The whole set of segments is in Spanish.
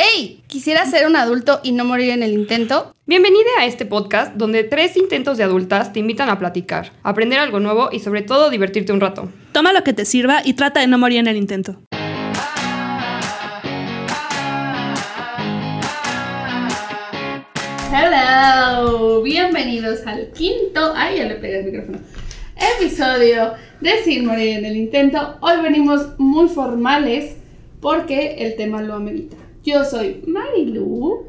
¡Hey! ¿Quisiera ser un adulto y no morir en el intento? Bienvenida a este podcast donde tres intentos de adultas te invitan a platicar, aprender algo nuevo y sobre todo divertirte un rato. Toma lo que te sirva y trata de no morir en el intento. Hello, bienvenidos al quinto, ay ya le pegué el micrófono, episodio de Sin morir en el intento. Hoy venimos muy formales porque el tema lo amerita. Yo soy Marilu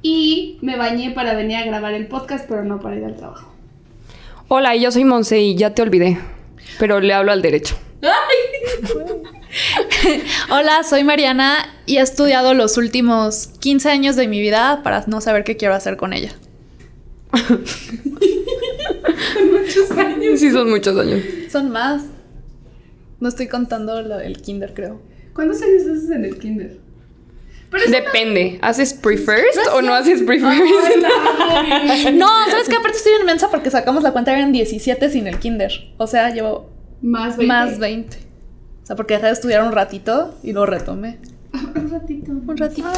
y me bañé para venir a grabar el podcast, pero no para ir al trabajo. Hola, yo soy Monse y ya te olvidé, pero le hablo al derecho. Hola, soy Mariana y he estudiado los últimos 15 años de mi vida para no saber qué quiero hacer con ella. Muchos años. Sí, son muchos años. Son más. No estoy contando lo del kinder, creo. ¿Cuántos años haces en el kinder? Pero Depende, ¿haces pre-first o no haces pre-first? No, ¿sabes qué? Aparte estoy inmensa porque sacamos la cuenta, eran 17 sin el kinder. O sea, llevo más 20. más 20. O sea, porque dejé de estudiar un ratito y lo retomé. Un ratito. Un ratito.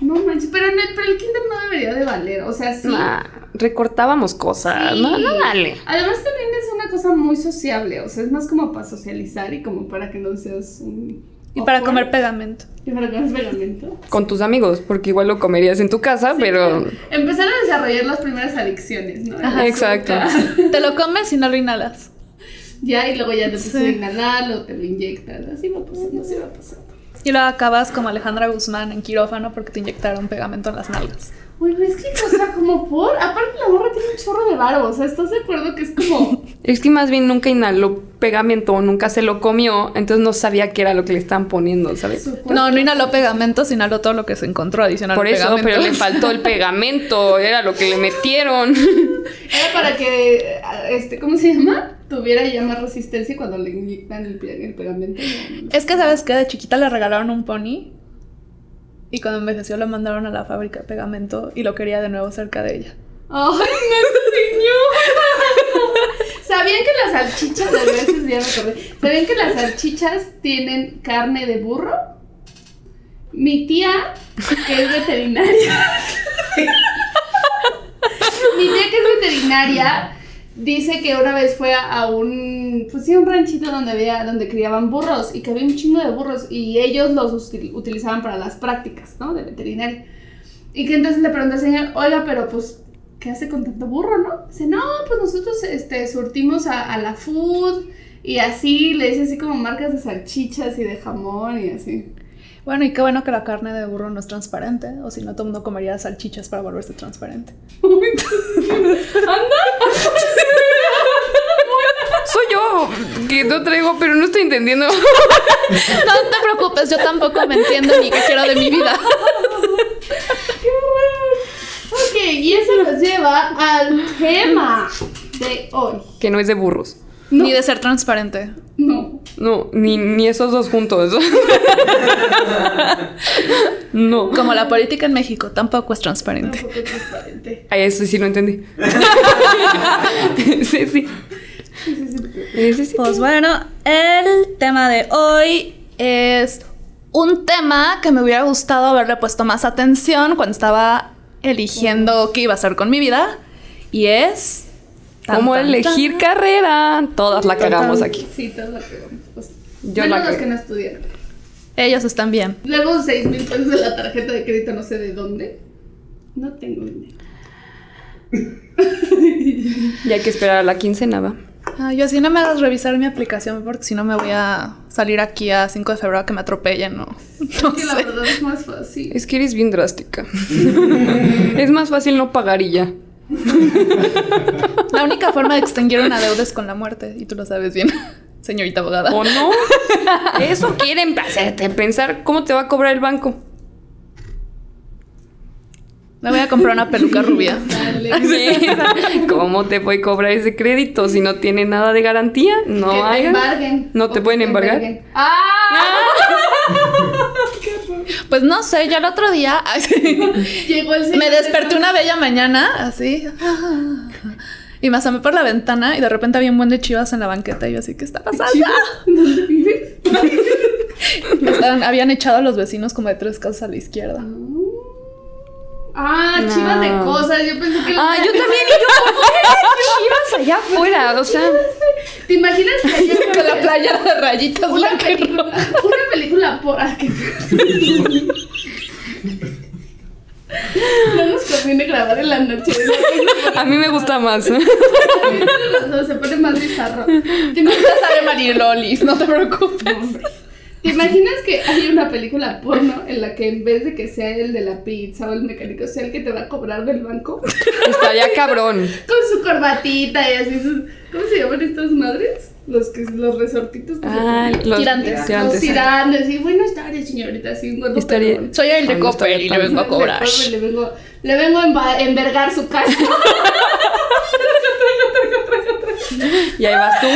No manches, pero, en el, pero el kinder no debería de valer. O sea, sí. Nah, recortábamos cosas. Sí. No, no vale. Además también es una cosa muy sociable, o sea, es más como para socializar y como para que no seas un... Y para comer pegamento. Y para comer pegamento. Con tus amigos, porque igual lo comerías en tu casa, pero... Empezar a desarrollar las primeras adicciones, ¿no? Ajá, exacto. Te lo comes y no lo inhalas. ya, y luego ya te empiezas a Sí. inhalar o te lo inyectan. Así va pasando, así va pasando. Y luego acabas como Alejandra Guzmán en quirófano porque te inyectaron pegamento en las nalgas. Uy, pero es que, o sea, como por... Aparte la morra tiene un chorro de varo, o sea, ¿estás de acuerdo que es como... Es que más bien nunca inhaló pegamento o nunca se lo comió, entonces no sabía qué era lo que le estaban poniendo, ¿sabes? No, no inhaló pegamento, sino inhaló todo lo que se encontró adicional Por eso, pegamento. pero le faltó el pegamento, era lo que le metieron. Era para que, este, ¿cómo se llama? Tuviera ya más resistencia cuando le inyectan el, el pegamento. Es que, ¿sabes qué? De chiquita le regalaron un pony y cuando envejeció lo mandaron a la fábrica de pegamento y lo quería de nuevo cerca de ella. ¡Ay, no, señor! ¿Sabían que las salchichas, a veces ya me acordé, ¿sabían que las salchichas tienen carne de burro? Mi tía, que es veterinaria, mi tía que es veterinaria, dice que una vez fue a, a un, pues sí, un ranchito donde había, donde criaban burros y que había un chingo de burros y ellos los util- utilizaban para las prácticas, ¿no? De veterinaria. Y que entonces le pregunta al señor, oiga, pero pues, ¿qué hace con tanto burro, no? Dice, no, pues nosotros este, surtimos a, a la food y así, le dice así como marcas de salchichas y de jamón y así. Bueno, y qué bueno que la carne de burro no es transparente, o si no, todo el mundo comería salchichas para volverse transparente. Soy que no traigo, pero no estoy entendiendo. No te preocupes, yo tampoco me entiendo ni qué quiero de mi vida. Ok, y eso nos lleva al tema de hoy. Que no es de burros. Ni de ser transparente. No. No, ni, ni esos dos juntos. no. Como la política en México tampoco es transparente. Tampoco es transparente. Ay, eso sí lo entendí. sí, sí. Sí, sí, sí. Pues bueno, el tema de hoy es un tema que me hubiera gustado haberle puesto más atención cuando estaba eligiendo qué iba a hacer con mi vida. Y es... ¿Cómo elegir tan. carrera? Todas la cagamos aquí. Sí, todos la pegamos. Pues, Yo menos la los que no estudiaron. Ellos están bien. Luego 6 mil pesos de la tarjeta de crédito, no sé de dónde. No tengo dinero. Y hay que esperar a la quincena, va. Ah, yo así no me hagas revisar mi aplicación porque si no me voy a salir aquí a 5 de febrero a que me atropellen, ¿no? No que la sé. verdad es más fácil. Es que eres bien drástica. es más fácil no pagar y ya. La única forma de extinguir una deuda es con la muerte y tú lo sabes bien, señorita abogada. ¿O no? Eso quieren hacerte pensar cómo te va a cobrar el banco. Me voy a comprar una peluca rubia. Dale. Sí. ¿Cómo te puede cobrar ese crédito si no tiene nada de garantía? No que te hay. embarguen. ¿No te pueden embargar? ¡Ah! Pues no sé, yo el otro día Llegó el me desperté una bella mañana, así, y me asomé por la ventana y de repente había un buen de chivas en la banqueta y yo así, ¿qué está pasando? ¿Dónde vives? Estaban- habían echado a los vecinos como de tres casas a la izquierda. Ah, No. chivas de cosas. Yo pensé que. Ah, yo también, y yo, ¿por qué chivas allá afuera? O sea, ¿Te imaginas que Con la playa de rayitas una película, una película por. Ah, qué No nos conviene grabar en la noche. a mí me gusta más. Se pone más bizarro. ¿Te imaginas, sale Marilolis, no te preocupes. ¿Te imaginas que hay una película porno en la que en vez de que sea el de la pizza o el mecánico, sea el que te va a cobrar del banco? Estaría cabrón. Con su corbatita y así sus. ¿Cómo se llaman estas madres? Los que los resortitos que se ponen. los Tirantes. Los tirantes. tirantes, y buenas tardes, señorita, así un gordo Estaría- pelón. Soy el de Copper y le vengo a cobrar. Le, le vengo, le vengo a envergar su casa. Y ahí vas tú.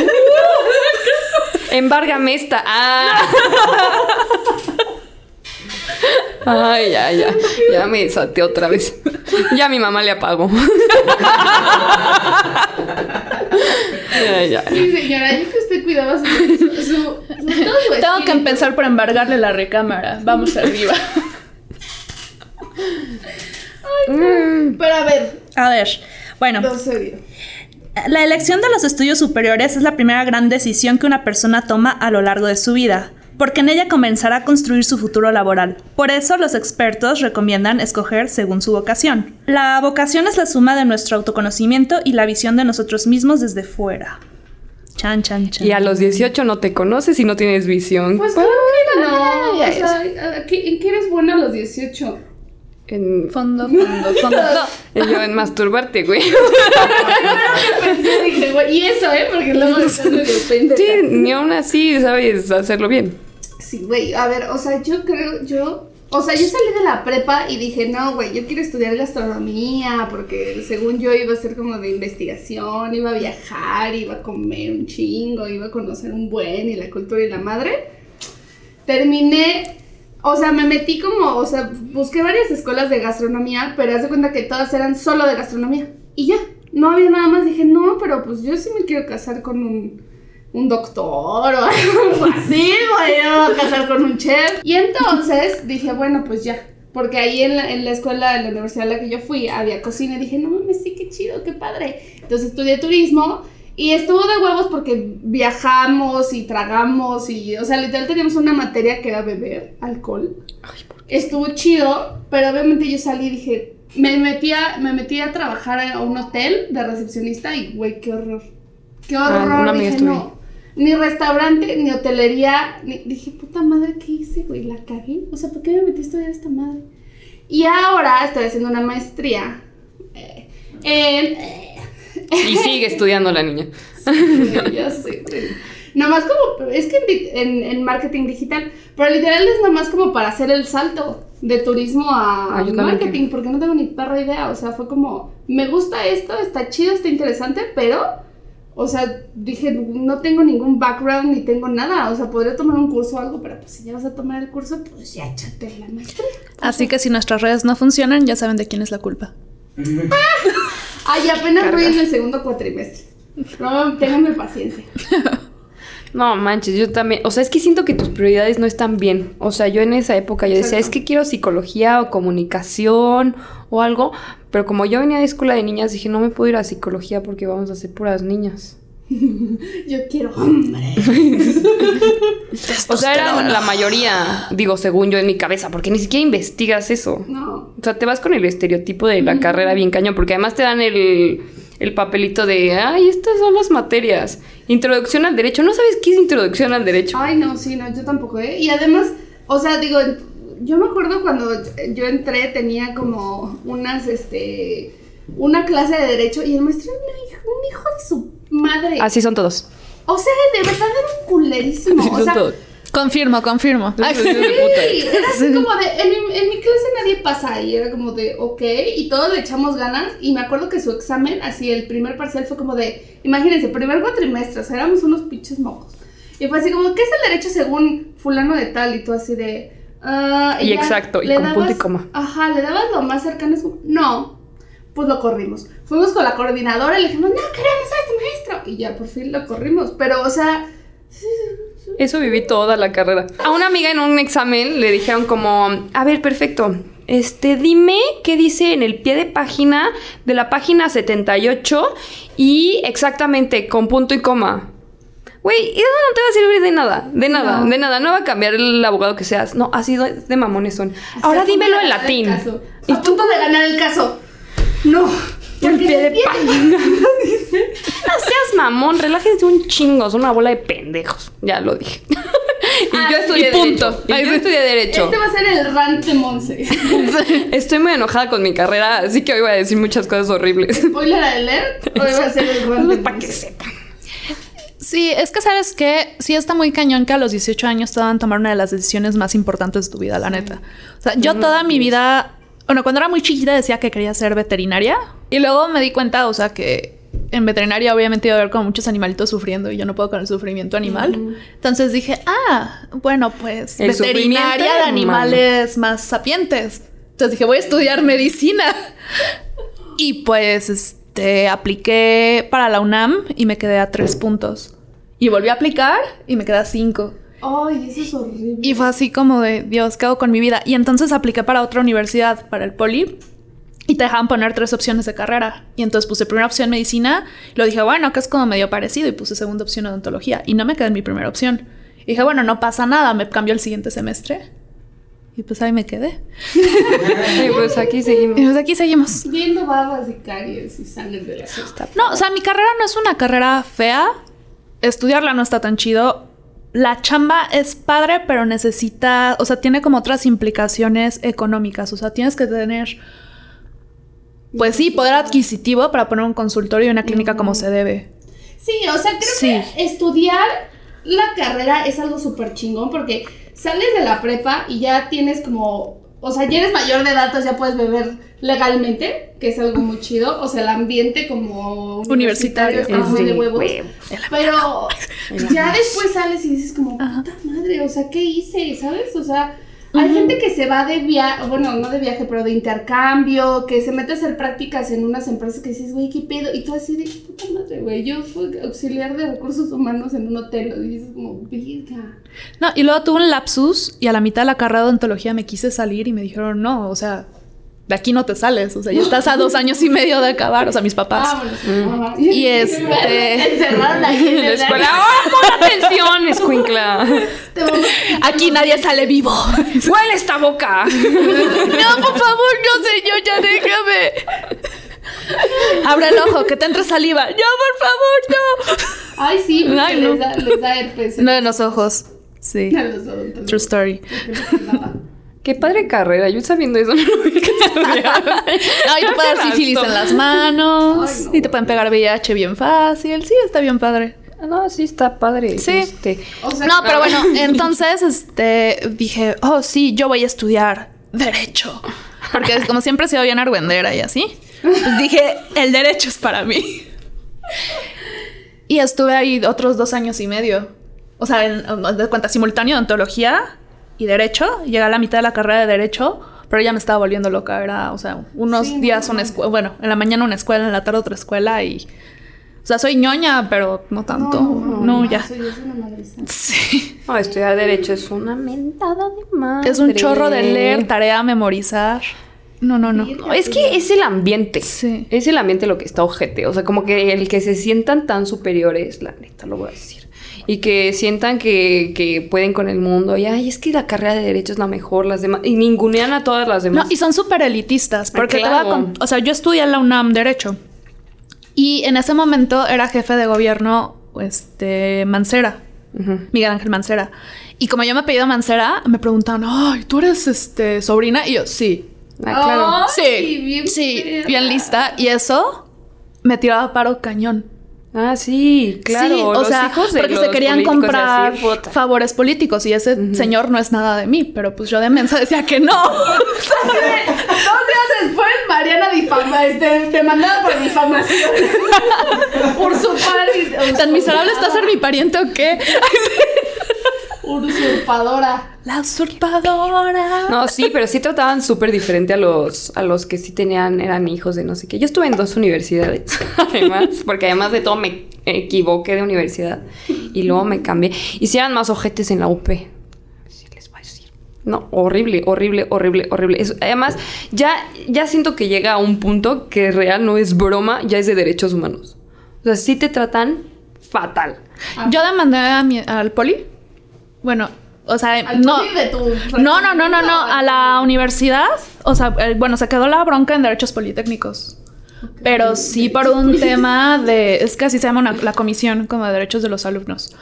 Embárgame esta. Ah. Ay, ya, ya. Ya me desaté otra vez. Ya mi mamá le apagó. Ya, ya. Sí, señora, yo que usted cuidaba su. su, su- su- todo su Tengo que empezar por embargarle la recámara. Vamos arriba. Mm. Pero a ver, A ver, bueno, no serio. La elección de los estudios superiores es la primera gran decisión que una persona toma a lo largo de su vida, porque en ella comenzará a construir su futuro laboral. Por eso los expertos recomiendan escoger según su vocación. La vocación es la suma de nuestro autoconocimiento y la visión de nosotros mismos desde fuera. Chan, chan, chan. Y a los 18 no te conoces y no tienes visión. Pues que no. O sea, ¿a qué- ¿en qué eres buena a los 18? En, Fondo, fondo, fondo. en yo en masturbarte, güey. Y eso, ¿eh? Porque medio pendeja. Sí, ni aún así sabes hacerlo bien. Sí, güey, a ver, o sea, yo creo, yo, o sea, yo salí de la prepa y dije, no, güey, yo quiero estudiar gastronomía, porque según yo iba a ser como de investigación, iba a viajar, iba a comer un chingo, iba a conocer un buen y la cultura y la madre. Terminé, o sea, me metí como, o sea, busqué varias escuelas de gastronomía, pero haz de cuenta que todas eran solo de gastronomía. Y ya, no había nada más. Dije, no, pero pues yo sí me quiero casar con un, un doctor o algo así, voy a casar con un chef. Y entonces dije, bueno, pues ya. Porque ahí en la, en la escuela, en la universidad a la que yo fui, había cocina. Y dije, no mames, sí, qué chido, qué padre. Entonces estudié turismo. Y estuvo de huevos porque viajamos y tragamos y, o sea, literal teníamos una materia que era beber alcohol. Estuvo chido, pero obviamente yo salí y dije, me metí a, me metí a trabajar a un hotel de recepcionista y, güey, qué horror. Qué Ah, horror. una dije, no. Ni restaurante, ni hotelería. ni- dije, puta madre, ¿qué hice, güey? ¿La cagué? O sea, ¿por qué me metí a estudiar esta madre? Y ahora estoy haciendo una maestría eh, en... Y sigue estudiando la niña. Sí, ya sé, güey. Nomás como, es que en, en, en marketing digital, pero literal es nomás como para hacer el salto de turismo a Ah, marketing, porque no tengo ni perra idea, o sea, fue como, me gusta esto, está chido, está interesante, pero, o sea, dije, no tengo ningún background ni tengo nada, o sea, podría tomar un curso o algo, pero pues si ya vas a tomar el curso, pues ya échate la maestría. Así que si nuestras redes no funcionan, ya saben de quién es la culpa. Ay, apenas voy en el segundo cuatrimestre. No, ténganme paciencia. No, manches, yo también. O sea, es que siento que tus prioridades no están bien. O sea, yo en esa época yo decía, Exacto. es que quiero psicología o comunicación o algo. Pero como yo venía de escuela de niñas, dije, no me puedo ir a psicología porque vamos a ser puras niñas. Yo quiero hombre. O sea, era la mayoría, digo, según yo en mi cabeza, porque ni siquiera investigas eso. No. O sea, te vas con el estereotipo de la carrera bien cañón, porque además te dan el, el papelito de, ay, estas son las materias. Introducción al derecho. ¿No sabes qué es introducción al derecho? Ay, no, sí, no, yo tampoco, ¿eh? Y además, o sea, digo, yo me acuerdo cuando yo entré, tenía como unas, este, una clase de derecho y el maestro era un hijo, un hijo de su madre. Así son todos. O sea, de verdad era un culerísimo. Así o son sea, todos. Confirmo, confirmo. Ay, Sí, era así como de, en mi, en mi clase nadie pasa y era como de, ok, y todos le echamos ganas y me acuerdo que su examen, así el primer parcial fue como de, imagínense, primer cuatrimestre, o sea, éramos unos pinches mocos. Y fue así como, ¿qué es el derecho según fulano de tal? Y tú así de... ah, Y ya exacto, y con punto y coma. Ajá, le dabas lo más cercano, es como, no, pues lo corrimos. Fuimos con la coordinadora y le dijimos, no, queremos a este maestro. Y ya por fin lo corrimos, pero o sea... Eso viví toda la carrera. A una amiga en un examen le dijeron como, a ver, perfecto. Este, dime qué dice en el pie de página de la página 78 y exactamente con punto y coma. Güey, eso no te va a servir de nada, de nada, No. de nada. No va a cambiar el abogado que seas. No, así de mamones son. Ahora dímelo en latín. Y punto de ganar el caso. No. El porque pie de. No seas mamón, relájense un chingo, son una bola de pendejos. Ya lo dije. y Ah, yo estudié y punto. derecho. Y Ahí yo estudié derecho. Este va a ser el rant de Monse. Estoy muy enojada con mi carrera, así que hoy voy a decir muchas cosas horribles. Spoiler alert. Hoy va a ser el rant de Para que sepan. Sí, es que sabes que sí está muy cañón que a los 18 años te van a tomar una de las decisiones más importantes de tu vida, la neta. O sea, yo toda mi vida, bueno, cuando era muy chiquita decía que quería ser veterinaria y luego me di cuenta, o sea, que en veterinaria obviamente iba a haber como muchos animalitos sufriendo y yo no puedo con el sufrimiento animal. Entonces dije, ah, bueno, pues El veterinaria de humano. animales más sapientes. Entonces dije, voy a estudiar medicina. Y pues este apliqué para la UNAM y me quedé a tres puntos. Y volví a aplicar y me quedé a cinco. Ay, eso es horrible. Y fue así como de, Dios, ¿qué hago con mi vida? Y entonces apliqué para otra universidad, para el Poli. Y te dejaban poner tres opciones de carrera. Y entonces puse primera opción medicina. Y lo dije, bueno, que es como medio parecido. Y puse segunda opción odontología. Y no me quedé en mi primera opción. Y dije, bueno, no pasa nada. Me cambió el siguiente semestre. Y pues ahí me quedé. Y pues aquí seguimos. Y pues aquí seguimos. Viendo babas y caries y sangre de la costa. No, o sea, mi carrera no es una carrera fea. Estudiarla no está tan chido. La chamba es padre, pero necesita, o sea, tiene como otras implicaciones económicas. O sea, tienes que tener, pues sí, poder adquisitivo para poner un consultorio y una clínica como se debe. Sí, o sea, creo Sí. que estudiar la carrera es algo súper chingón porque sales de la prepa y ya tienes como, o sea, ya eres mayor de edad, entonces ya puedes beber legalmente, que es algo muy chido. O sea, el ambiente como Universitario. muy de huevos. huevo. Pero ya después sales y dices como, puta madre, o sea, ¿qué hice? ¿Sabes? O sea, hay gente que se va de viaje, bueno, no de viaje, pero de intercambio, que se mete a hacer prácticas en unas empresas que dices, güey, ¿qué pedo? Y tú así de, puta madre, güey, yo fui auxiliar de recursos humanos en un hotel, y dices como, virga. No, y luego tuve un lapsus y a la mitad de la carrera de me quise salir y me dijeron, no, o sea, de aquí no te sales. O sea, ya estás a dos años y medio de acabar. O sea, mis papás. Vámonos. Ajá. Y este- Encerraron ahí en la el escuela. ¡Ah, pon atención, escuincla! Aquí nadie sale vivo. ¡Huele esta boca! No, por favor, no, señor, ya déjame. Abre el ojo, que te entre saliva. No, por favor, Ay, sí, porque Ay, no. les, da, les da herpes. no. No en los ojos. Sí. A los. True story. Qué padre carrera. Yo sabiendo eso no lo hubiera estudiado. No, y te puede dar sífilis en las manos. Ay, no. Y te pueden pegar VIH bien fácil. Sí, está bien padre. Ah, No, sí está padre. Sí. Este, O sea, No, pero bueno, entonces este dije, oh sí, yo voy a estudiar derecho. Porque como siempre he sido bien argüendera y así. Pues dije, el derecho es para mí. Y estuve ahí otros dos años y medio. O sea, en, de cuenta simultáneo de ontología y derecho. Llegué a la mitad de la carrera de derecho, pero ya me estaba volviendo loca. Era, o sea, unos Sí, días no. una escuela, bueno, en la mañana una escuela, en la tarde otra escuela y... O sea, soy ñoña, pero no tanto. No, ya. Eso ya es una madriza. Sí. no, estudiar Derecho es una mentada de madre. Es un chorro de leer, tarea, memorizar. No, no, no. No, es que es el ambiente. Sí. Es el ambiente lo que está ojete. O sea, como que el que se sientan tan superiores, la neta, lo voy a decir. Y que sientan que, que pueden con el mundo. Y ay, es que la carrera de Derecho es la mejor, las demás. Y ningunean a todas las No, demás. y son súper elitistas. Ah, Porque te voy a claro. con- O sea, yo estudié en la UNAM Derecho. Y en ese momento era jefe de gobierno, este, Mancera. Miguel Ángel Mancera. Y como yo me he pedido Mancera, me preguntaban, ay, ¿tú eres este sobrina? Y yo, sí. Ah, claro. Ay, Sí, bien sí, bien lista. Y eso me tiraba paro cañón. Ah, sí, claro. Sí, o los sea, hijos de porque los se querían comprar así, favores políticos y ese señor no es nada de mí, pero pues yo de mensa decía que no. Dos días después, Mariana difama, este, demandada por difamación. Usurpar y- ¿Tan miserable está ser mi pariente o qué? Usurpadora. La usurpadora. No, sí, pero sí trataban súper diferente a los, a los que sí tenían, eran hijos de no sé qué. Yo estuve en dos universidades, además, porque además de todo me equivoqué de universidad y luego me cambié. Y si eran más ojetes en la UP. Sí les voy a decir. No, horrible, horrible, horrible, horrible. Eso- además, ya, ya siento que llega a un punto que real no es broma, ya es de derechos humanos. O sea, sí te tratan fatal. Yo demandé a mi- al poli. Bueno, o sea, no. poli de tu No, no, no, no, no. A la universidad. O sea, eh, bueno, se quedó la bronca en derechos politécnicos. Pero sí por un tema de. Es que así se llama una- la comisión como de derechos de los alumnos.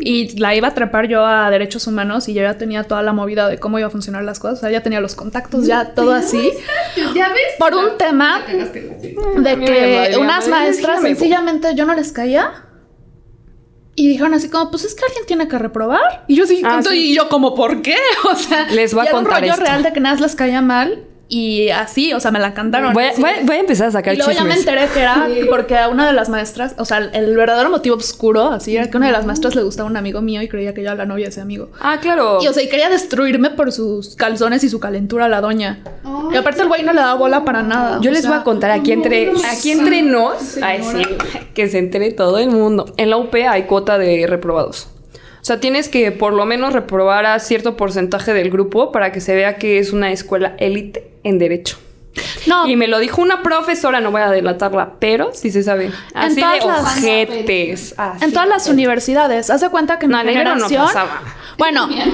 Y la iba a trepar yo a derechos humanos y yo ya tenía toda la movida de cómo iba a funcionar las cosas. O sea, ya tenía los contactos, ya todo así. ¿Ya ves? Por un tema de que unas maestras sencillamente yo no les caía. Y dijeron así como, pues es que alguien tiene que reprobar. Y yo sí, Ah, sí. y yo como, ¿por qué? O sea, Les voy a era un contar rollo esto. real de que nada les caía mal. Y así, o sea, me la cantaron. Voy a, así voy de- a- voy a empezar a sacar y luego ya me enteré que era porque a una de las maestras, o sea, el verdadero motivo oscuro, así, era que a una de las maestras le gustaba un amigo mío y creía que yo era la novia de ese amigo. Ah, claro. Y o sea, y quería destruirme por sus calzones y su calentura a la doña. Ay, y aparte el güey no le daba bola para nada. Yo les sea, voy a contar aquí entre, aquí entre nos, ay, sí, que se entere todo el mundo. En la UP hay cuota de reprobados. O sea, tienes que por lo menos reprobar a cierto porcentaje del grupo para que se vea que es una escuela élite en derecho. No, Y me lo dijo una profesora, no voy a delatarla, pero sí se sabe. Así de todas las- ojetes. así En todas de las universidades. Haz de cuenta que en No, mi en no pasaba. Bueno, no. es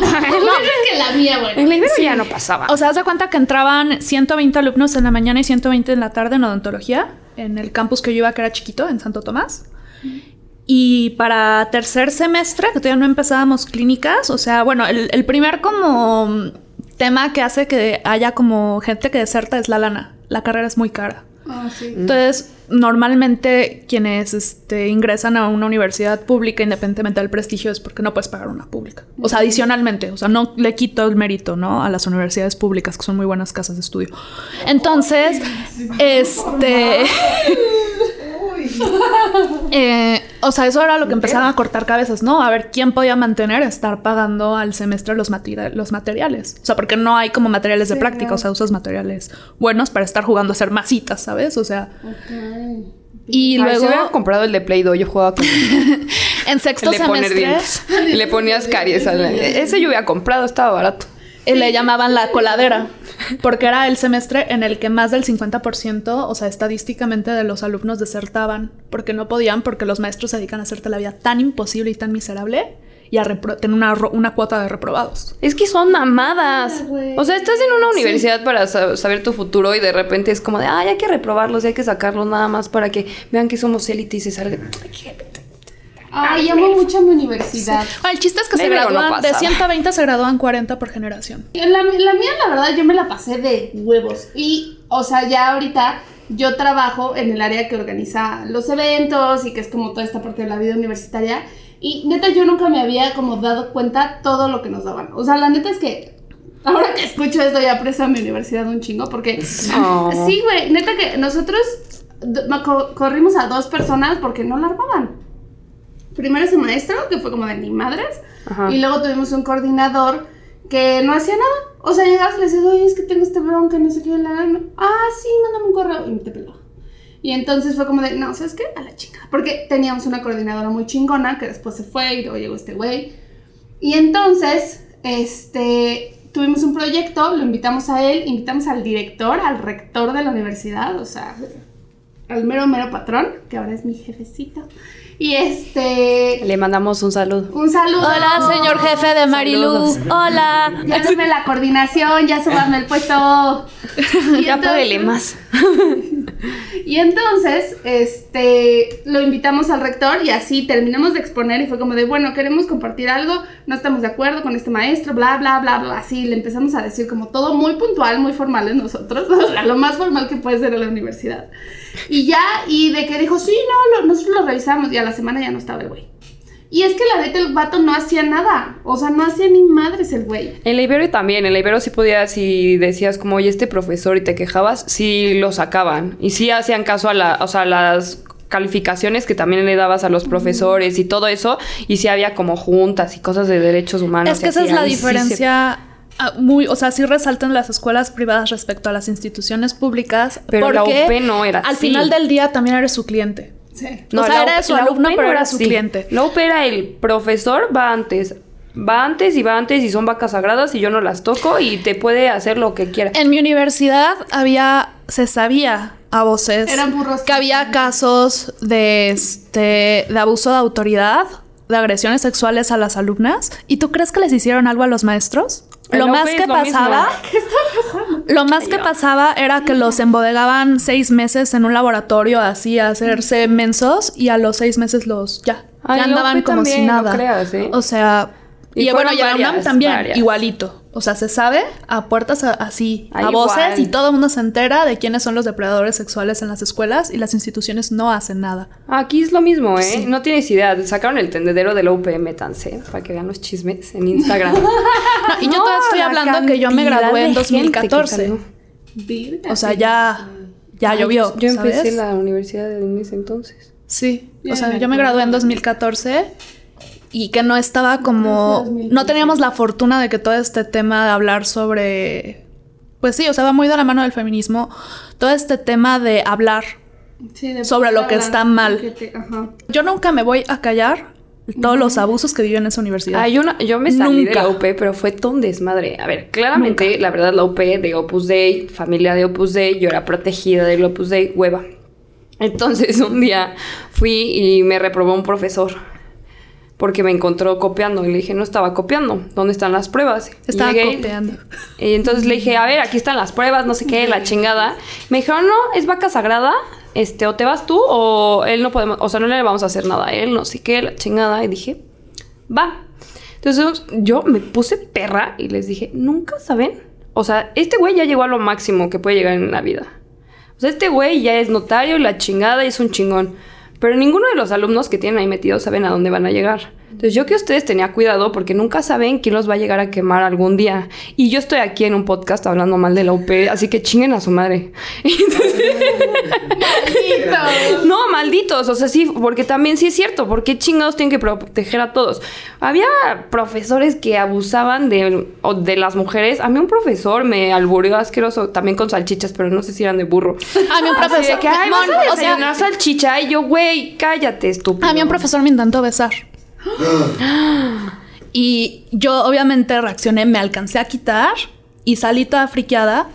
que la mía, güey. En la Ibero ya no pasaba. o sea, haz de cuenta que entraban 120 alumnos en la mañana y 120 en la tarde en odontología, en el campus que yo iba, que era chiquito, en Santo Tomás. Y para tercer semestre, que todavía no empezábamos clínicas, o sea, bueno, el, el primer como tema que hace que haya como gente que deserta es la lana. La carrera es muy cara. Ah, sí. Entonces, normalmente quienes este, ingresan a una universidad pública, independientemente del prestigio, es porque no puedes pagar una pública. O sea, adicionalmente, o sea, no le quito el mérito, ¿no? A las universidades públicas, que son muy buenas casas de estudio. Entonces, este... Eh, o sea, eso era lo que empezaron a cortar cabezas, ¿no? A ver quién podía mantener estar pagando al semestre los, materi- los materiales. O sea, porque no hay como materiales de práctica, o sea, usas materiales buenos para estar jugando a hacer masitas, ¿sabes? O sea, y si luego hubiera comprado el de Play Doh, yo jugaba con en sexto el de poner semestre dientes. Le ponías caries. a la- Ese yo hubiera comprado, estaba barato. Eh, le llamaban la coladera, porque era el semestre en el que más del 50%, o sea, estadísticamente de los alumnos desertaban, porque no podían, porque los maestros se dedican a hacerte la vida tan imposible y tan miserable y a tener una, una cuota de reprobados. Es que son mamadas. O sea, estás en una universidad para sa- saber tu futuro y de repente es como de, ay, hay que reprobarlos, y hay que sacarlos nada más para que vean que somos élite y se salgan. Ay, amo mucho mi universidad. Ah, el chiste es que se Pero no gradúan, de pasaba. 120 se gradúan 40 por generación. En La, la mía, la verdad, yo me la pasé de huevos. Y, o sea, ya ahorita yo trabajo en el área que organiza los eventos y que es como toda esta parte de la vida universitaria. Y neta, yo nunca me había como dado cuenta todo lo que nos daban. O sea, la neta es que ahora que escucho esto ya aprecio a mi universidad un chingo porque... Sí, güey, neta que nosotros corrimos a dos personas porque no la armaban. Primero ese maestro, que fue como de ni madres, Ajá. y luego tuvimos un coordinador que no hacía nada. O sea, llegabas y le decías, oye, es que tengo este bronca, no sé qué, la, la, la". ah, sí, mándame un correo, y te peló. Y entonces fue como de, no, ¿sabes qué? A la chingada. Porque teníamos una coordinadora muy chingona que después se fue y luego llegó este güey. Y entonces, este, tuvimos un proyecto, lo invitamos a él, invitamos al director, al rector de la universidad, o sea, al mero, mero patrón, que ahora es mi jefecito. Y este, Le mandamos un saludo. un saludo. Hola, señor jefe de Marilu. Saludos. Hola. Ya dame la coordinación, ya súbame el puesto. Y Ya entonces- más. Y entonces, este, lo invitamos al rector y así terminamos de exponer y fue como de, bueno, queremos compartir algo, no estamos de acuerdo con este maestro, bla, bla, bla, bla, así le empezamos a decir como todo muy puntual, muy formal en nosotros, o sea, lo más formal que puede ser en la universidad. Y ya, y de que dijo, sí, no, lo- nosotros lo revisamos y a la semana ya no estaba el güey. Y es que la neta el vato no hacía nada, o sea, no hacía ni madres el güey. En la Ibero también, en la Ibero sí podías, si decías como, oye, este profesor y te quejabas, sí lo sacaban. Y sí hacían caso a, la, o sea, a las calificaciones que también le dabas a los profesores y todo eso. Y sí había como juntas y cosas de derechos humanos. Es que esa es la ahí sí se- diferencia. Ah, Muy, o sea, sí resaltan las escuelas privadas respecto a las instituciones públicas. Pero la UP no era Al así. final del día también eres su cliente. Sí. O sea, la era su alumno, pero no era su cliente. La UP era el profesor, va antes. Va antes y va antes y son vacas sagradas y yo no las toco y te puede hacer lo que quiera. En mi universidad había, se sabía a voces Eran burros. que había casos de, este, de abuso de autoridad, de agresiones sexuales a las alumnas. ¿Y tú crees que les hicieron algo a los maestros? Lo más que es lo mismo. pasaba, lo más que pasaba era que los embodegaban seis meses en un laboratorio así a hacerse mensos y a los seis meses los ya, ya andaban como si también, no nada. creas, ¿eh? O sea, Y y, bueno, la UNAM también, varias. igualito. O sea, se sabe a puertas a- así, Ah, a voces, igual. y todo el mundo se entera de quiénes son los depredadores sexuales en las escuelas y las instituciones no hacen nada. Aquí es lo mismo, ¿eh? No tienes idea. Sacaron el tendedero de la UP, métanse para que vean los chismes en Instagram. No, y yo No, todavía estoy la hablando que yo me gradué en de gente que 2014. salió. Virga, O sea, ya, ya Ay, llovió. Yo empecé ¿sabes? la universidad en ese entonces. Sí, o sea, yo me gradué en 2014 y que no estaba como... 2015. No teníamos la fortuna de que todo este tema de hablar sobre... Pues sí, o sea, va muy de la mano del feminismo. Todo este tema de hablar. Sí, de sobre lo que está mal. que te- ajá. Yo nunca me voy a callar todos los abusos que viví en esa universidad. Ah, yo, no- yo me salí de la UP, pero fue todo un desmadre. A ver, claramente, la verdad, la UP de Opus Dei, familia de Opus Dei, yo era protegida del Opus Dei, hueva. Entonces, un día fui y me reprobó un profesor porque me encontró copiando y le dije, no estaba copiando, ¿dónde están las pruebas? Estaba llegué- copiando. Y entonces le dije, a ver, aquí están las pruebas, no sé qué, la chingada. Me dijeron, no, es vaca sagrada, este, o te vas tú o él no podemos, o sea, no le vamos a hacer nada a él, no sé qué, la chingada. Y dije, va. Entonces yo me puse perra y les dije, nunca saben. O sea, este güey ya llegó a lo máximo que puede llegar en la vida. O sea, este güey ya es notario y la chingada y es un chingón. Pero ninguno de los alumnos que tienen ahí metidos saben a dónde van a llegar. Entonces yo que ustedes tenía cuidado porque nunca saben quién los va a llegar a quemar algún día. Y yo estoy aquí en un podcast hablando mal de la UP, así que chinguen a su madre. No, malditos, o sea, sí, porque también sí es cierto, porque chingados tienen que proteger a todos. Había profesores que abusaban de, de las mujeres. A mí un profesor me albureó asqueroso, también con salchichas, pero no sé si eran de burro. A mí un Así de profesor... que, ay, vas a o sea, salchicha, y yo, güey, cállate, estúpido. A mí un profesor me intentó besar. y yo obviamente reaccioné, me alcancé a quitar y salí toda friqueada.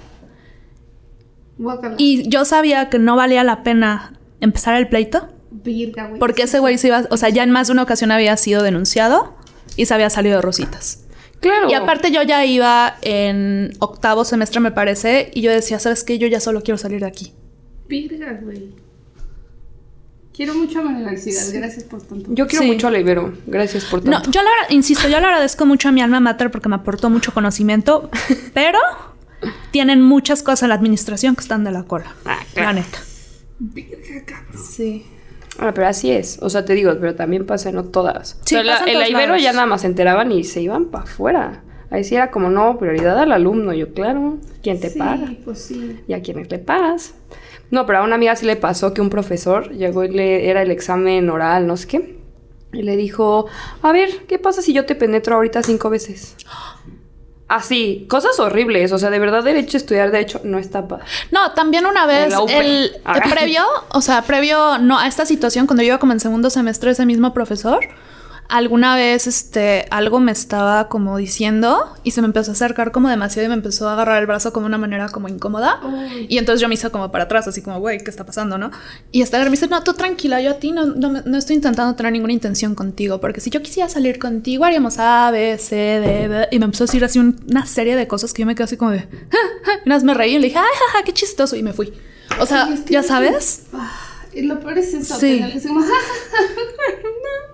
Guácala. Y yo sabía que no valía la pena empezar el pleito. Virga, güey. Porque ese güey se iba, o sea, ya en más de una ocasión había sido denunciado y se había salido de rositas. Claro. Y aparte yo ya iba en octavo semestre, me parece, y yo decía, ¿sabes qué? Yo ya solo quiero salir de aquí. Virga, güey. Quiero mucho a mi universidad. Gracias por tanto. Yo quiero Sí. mucho a la Ibero. Gracias por No, tanto. yo le agra- insisto, yo le agradezco mucho a mi alma mater porque me aportó mucho conocimiento, pero tienen muchas cosas en la administración que están de la cola. Ah, claro. La neta. Sí. Ah, pero así es. O sea, te digo, pero también pasa en todas. Sí, o sea, la- en la Ibero lados. ya nada más se enteraban y se iban para afuera. Ahí sí era como, no, prioridad al alumno. Yo, claro, ¿quién te sí, paga? pues sí. ¿Y a quiénes le pagas? No, pero a una amiga sí le pasó que un profesor llegó y le era el examen oral, no sé qué. Y le dijo, a ver, ¿qué pasa si yo te penetro ahorita cinco veces? Así, cosas horribles. O sea, de verdad, derecho, estudiar derecho no está padre. No, también una vez, el, Ah. eh, previo, o sea, previo no, a esta situación, cuando yo iba como en segundo semestre, ese mismo profesor, alguna vez, este, algo me estaba como diciendo y se me empezó a acercar como demasiado y me empezó a agarrar el brazo como de una manera como incómoda. Uy. Y entonces yo me hice como para atrás, así como, güey, ¿qué está pasando, no? Y esta me dice, no, tú tranquila, yo a ti no, no, me- no estoy intentando tener ninguna intención contigo, porque si yo quisiera salir contigo, haríamos A, B, C, D, B. Y me empezó a decir así un- una serie de cosas que yo me quedé así como de, y nada más me reí y le dije, ay, jaja, qué chistoso, y me fui. O sea, Ay, es que ya sabes. Ah, y lo peor es eso. Sí. que como,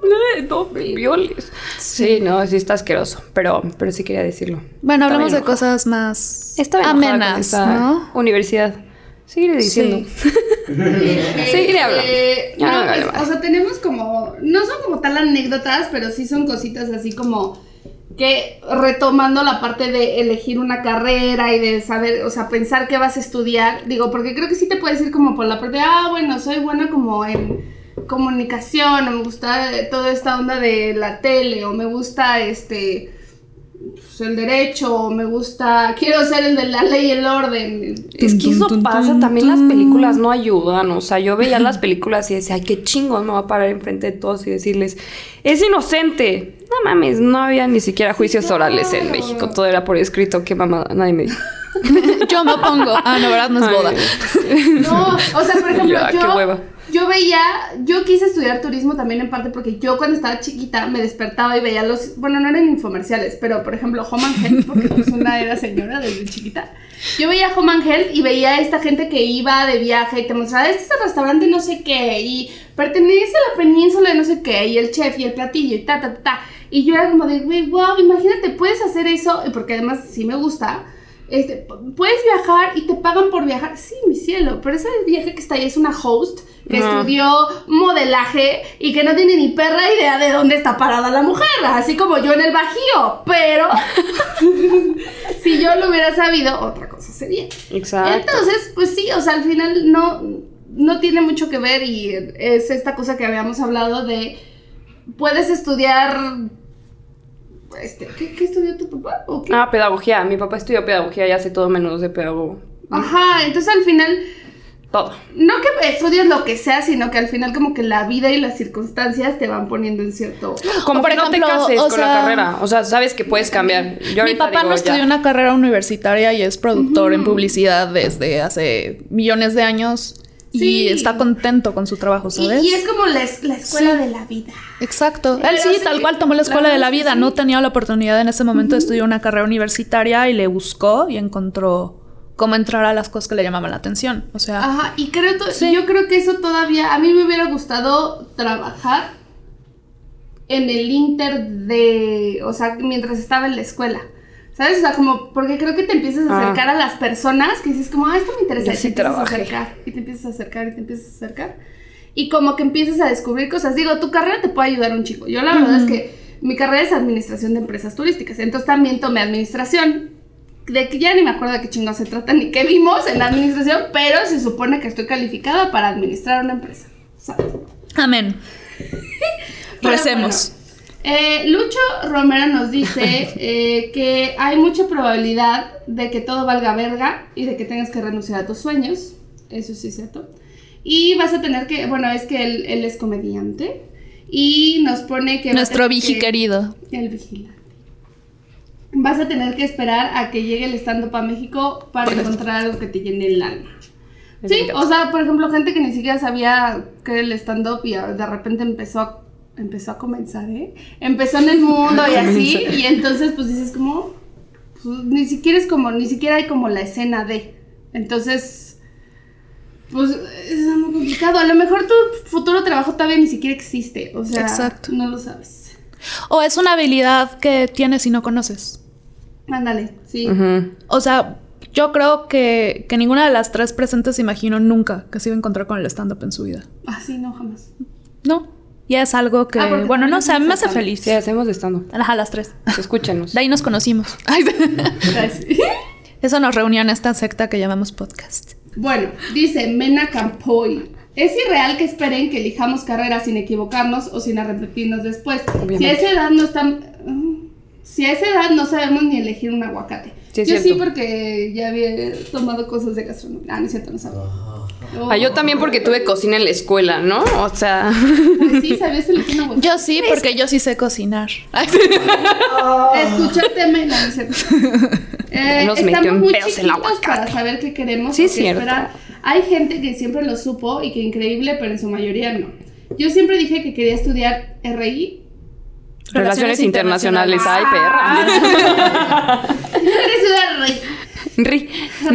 No me violes. Sí, no, sí está asqueroso. Pero, pero sí quería decirlo. Bueno, hablamos de cosas más amenas, ¿no? Universidad. Seguiré diciendo. Seguiré hablando. Eh, no no, pues, o sea, tenemos como, no son como tal anécdotas, pero sí son cositas así como que retomando la parte de elegir una carrera y de saber, o sea, pensar qué vas a estudiar, digo, porque creo que sí te puedes ir como por la parte, de, ah, bueno, soy buena como en comunicación, o me gusta toda esta onda de la tele, o me gusta este pues, el derecho, o me gusta, quiero ser el de la ley y el orden. Es que eso pasa, también las películas no ayudan, o sea, yo veía las películas y decía, ay, qué chingón me va a parar enfrente de todos y decirles, es inocente. No mames, no había ni siquiera juicios orales en México, todo era por escrito, qué mamá, nadie me dijo. Yo me pongo. Ah, no, ¿verdad? No es boda. No, o sea, por ejemplo, Ya, qué yo, hueva. Yo veía, yo quise estudiar turismo también en parte porque yo cuando estaba chiquita me despertaba y veía los, bueno, no eran infomerciales, pero por ejemplo Home and Health, porque pues una era señora desde chiquita. Yo veía Home and Health y veía a esta gente que iba de viaje y te mostraba, este es el restaurante no sé qué, y pertenece a la península de no sé qué, y el chef y el platillo y ta, ta, ta, ta. Y yo era como de, güey, wow, imagínate, puedes hacer eso, porque además sí me gusta. Este, puedes viajar y te pagan por viajar. Sí, mi cielo, pero ese viaje que está ahí es una host que No. estudió modelaje y que no tiene ni perra idea de dónde está parada la mujer, así como yo en el bajío. Pero si yo lo hubiera sabido, otra cosa sería. Exacto. Entonces, pues sí, o sea, al final no, no tiene mucho que ver y es esta cosa que habíamos hablado de, puedes estudiar, este, ¿qué, qué estudió tu papá? ¿O qué? Ah, pedagogía, mi papá estudió pedagogía y hace todo menos de pedagogo. Ajá, entonces al final, Todo. no que estudies lo que sea, sino que al final como que la vida y las circunstancias te van poniendo en cierto... Como por que no te ejemplo, cases o con la carrera. O sea, sabes que puedes cambiar. Yo Mi papá digo, no ya. estudió una carrera universitaria y es productor en publicidad desde hace millones de años Sí. y está contento con su trabajo, Y, ¿sabes? y es como la, es- la escuela Sí. de la vida. Exacto. Pero Él sí, sí, tal cual tomó la la escuela de la vida. sí. No tenía la oportunidad en ese momento de estudiar una carrera universitaria y le buscó y encontró cómo entrar a las cosas que le llamaban la atención. O sea, Ajá, y creo Sí. yo creo que eso todavía, a mí me hubiera gustado trabajar en el inter de, o sea, mientras estaba en la escuela. ¿Sabes? O sea, como, porque creo que te empiezas a Ah. acercar a las personas que dices como, ah, esto me interesa. Yo y sí te empiezas a acercar, y te empiezas a acercar, y te empiezas a acercar. Y como que empiezas a descubrir cosas. Digo, tu carrera te puede ayudar un chico. Yo la verdad es que mi carrera es administración de empresas turísticas. Entonces también tomé administración. De que ya ni me acuerdo de qué chingo se trata ni qué vimos en la administración, pero se supone que estoy calificada para administrar una empresa. ¿sabes? amén. Recemos. bueno, eh, Lucho Romero nos dice eh, que hay mucha probabilidad de que todo valga verga y de que tengas que renunciar a tus sueños. Eso sí es cierto. Y vas a tener que, bueno, es que él, él es comediante y nos pone que... Nuestro vigi que- querido. El vigilante. Vas a tener que esperar a que llegue el stand-up a México para encontrar algo que te llene el alma. Sí, o sea, por ejemplo, gente que ni siquiera sabía que era el stand-up y a- de repente empezó a, empezó a comenzar, ¿eh? Empezó en el mundo y así, y entonces pues dices como, pues, ni siquiera es como, ni siquiera hay como la escena de. Entonces, pues es muy complicado. A lo mejor tu futuro trabajo todavía ni siquiera existe, o sea, Exacto. no lo sabes. O es una habilidad que tienes y no conoces. Ándale, sí. O sea, yo creo que, que ninguna de las tres presentes imaginó nunca que se iba a encontrar con el stand-up en su vida. Ah, sí, no, jamás. No. Y es algo que, Ah, bueno, no también sé, a mí me hace feliz. Sí, hacemos estando. Ajá, las tres. Escúchenos. De ahí nos conocimos. Eso nos reunió en esta secta que llamamos podcast. Bueno, dice Mena Campoy. Es irreal que esperen que elijamos carreras sin equivocarnos o sin arrepentirnos después. Si a esa edad no están. Si a esa edad no sabemos ni elegir un aguacate. Sí, yo sí, cierto. porque ya había tomado cosas de gastronomía. Ah, no es cierto, no sabía. Oh. Ah, yo también porque tuve cocina en la escuela, ¿no? O sea, Ay, sí, sabías elegir un aguacate. Yo sí, porque yo sí sé cocinar. Ay, Escúchate, Mena, no es cierto. Eh, Nos metió estamos en muy pedos el chiquitos aguacate. para saber qué queremos Sí, cierto. esperar. Hay gente que siempre lo supo y que increíble, pero en su mayoría no. Yo siempre dije que quería estudiar RI. Relaciones internacionales. Ay, Ah. perra. RI. Ri-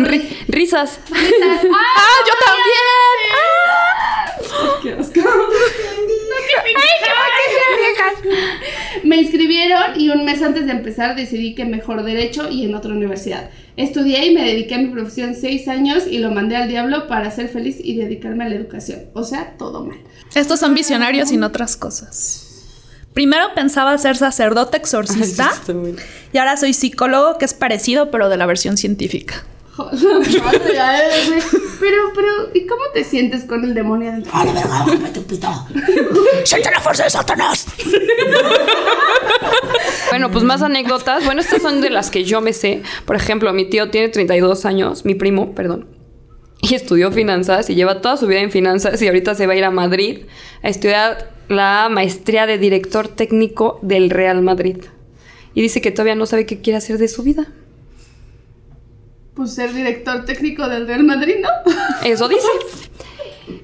ri- risas. ¡Ah, yo ¡Qué asco! Me inscribieron y un mes antes de empezar decidí que mejor derecho y en otra universidad. Estudié y me dediqué a mi profesión seis años y lo mandé al diablo para ser feliz y dedicarme a la educación. O sea, todo mal. Estos son visionarios y no otras cosas. Primero pensaba ser sacerdote exorcista y ahora soy psicólogo, que es parecido, pero de la versión científica. Pero, pero, ¿y cómo te sientes con el demonio dentro? ¡A la verga, tu pito! ¡Siente la fuerza de Satanás! Bueno, pues más anécdotas. Bueno, estas son de las que yo me sé. Por ejemplo, mi tío tiene 32 años, mi primo, perdón. Y estudió finanzas y lleva toda su vida en finanzas y ahorita se va a ir a Madrid a estudiar la maestría de director técnico del Real Madrid. Y dice que todavía no sabe qué quiere hacer de su vida. Pues ser director técnico del Real Madrid, ¿no? Eso dice.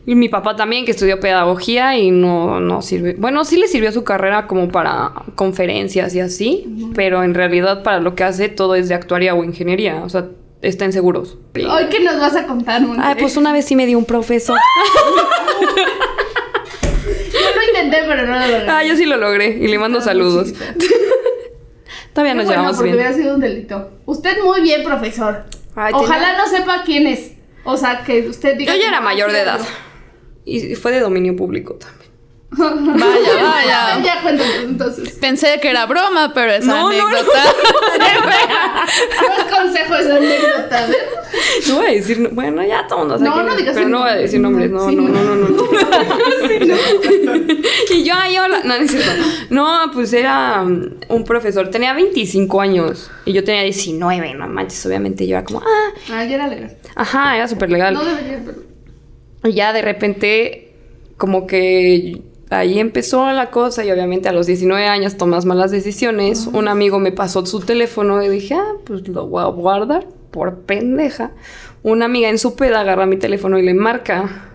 Y mi papá también, que estudió pedagogía y no, no sirve. Bueno, sí le sirvió su carrera como para conferencias y así, pero en realidad para lo que hace todo es de actuaría o ingeniería. O sea, está en seguros. Hoy que nos vas a contar, Monse? Ay, pues una vez sí me dio un profesor. Intenté, pero no lo logré. Ah, yo sí lo logré y le mando saludos. Todavía nos bueno, llevamos porque bien. hubiera sido un delito. Usted muy bien, profesor. Ay, Ojalá no sepa quién es. O sea, que usted diga... Yo ya era "Ah, mayor de edad. yo". Y fue de dominio público también. Vaya, vaya. Ya cuéntanos entonces. Pensé que era broma, pero esa No, no, no. anécdota. No consejo, es anécdota. No voy a decir, no- bueno, ya todo el mundo sabe No, no digas Pero no voy a decir nombres, no, Sí, no, no. no, no, no. y yo, ay, hola. No, no es cierto. No, pues era um, un profesor, tenía 25 años y yo tenía 19, no manches, obviamente yo era como, ah, Ah, ya era legal. ajá, era súper legal. No debería, pero... Y ya de repente, como que ahí empezó la cosa y obviamente a los 19 años tomas malas decisiones. Un amigo me pasó su teléfono y dije, ah, pues lo voy a guardar por pendeja. Una amiga en su peda agarra mi teléfono y le marca.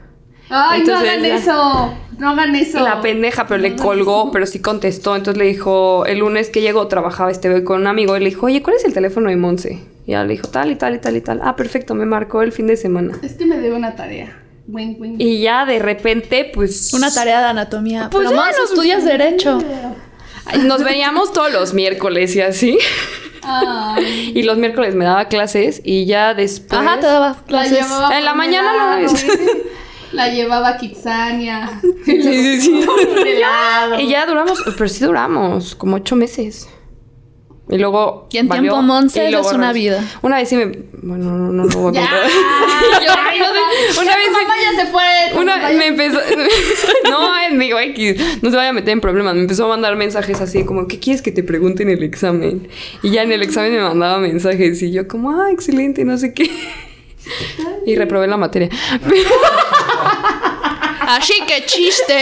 Ay, Entonces, no hagan eso. No hagan eso. La pendeja, pero le No colgó, eso. pero sí contestó. Entonces le dijo, el lunes que llegó trabajaba este güey con un amigo y le dijo, oye, ¿cuál es el teléfono de Monse? Y ya le dijo, tal y tal y tal y tal. Ah, perfecto, me marcó el fin de semana. Es que me debe una tarea. Wink, wink. Y ya de repente, pues... Una tarea de anatomía. Pues pero más nos- estudias derecho. Nos veíamos todos los miércoles y así. Ay. Y los miércoles me daba clases y ya después... Ajá, te daba La clases. En la mañana lo- ¿sí? La llevaba a Kitsania. Sí, sí, sí. Y ya duramos, pero sí duramos, como ocho meses. Y luego. Y en valió, tiempo, Monse, y luego es una vida. Una vez sí me. Bueno, no, no, no lo voy a contar. Una vez mamá ya se fue. Una mamá me empezó. no, digo X. No se vaya a meter en problemas. Me empezó a mandar mensajes así como, ¿qué quieres que te pregunte en el examen? Y ya en el examen me mandaba mensajes y yo, como, ah, excelente, no sé qué. Y reprobé la materia. Así que chiste.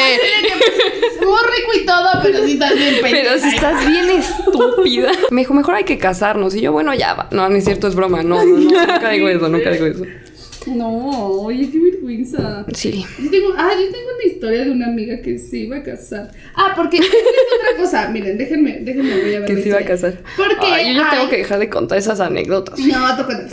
Muy rico y todo, pero sí estás bien pendeja. Pero si estás bien estúpida. Me dijo, mejor hay que casarnos. Y yo, bueno, ya va. No, no es cierto, es broma. No, no, no. Nunca digo eso, nunca digo eso. No, oye, qué vergüenza. Sí. Yo tengo, ah, yo tengo una historia de una amiga que se iba a casar. Ah, porque es otra cosa. Miren, déjenme, déjenme voy a ver. Que se iba a casar. Porque Ay, yo ya tengo que dejar de contar esas anécdotas. No, toca.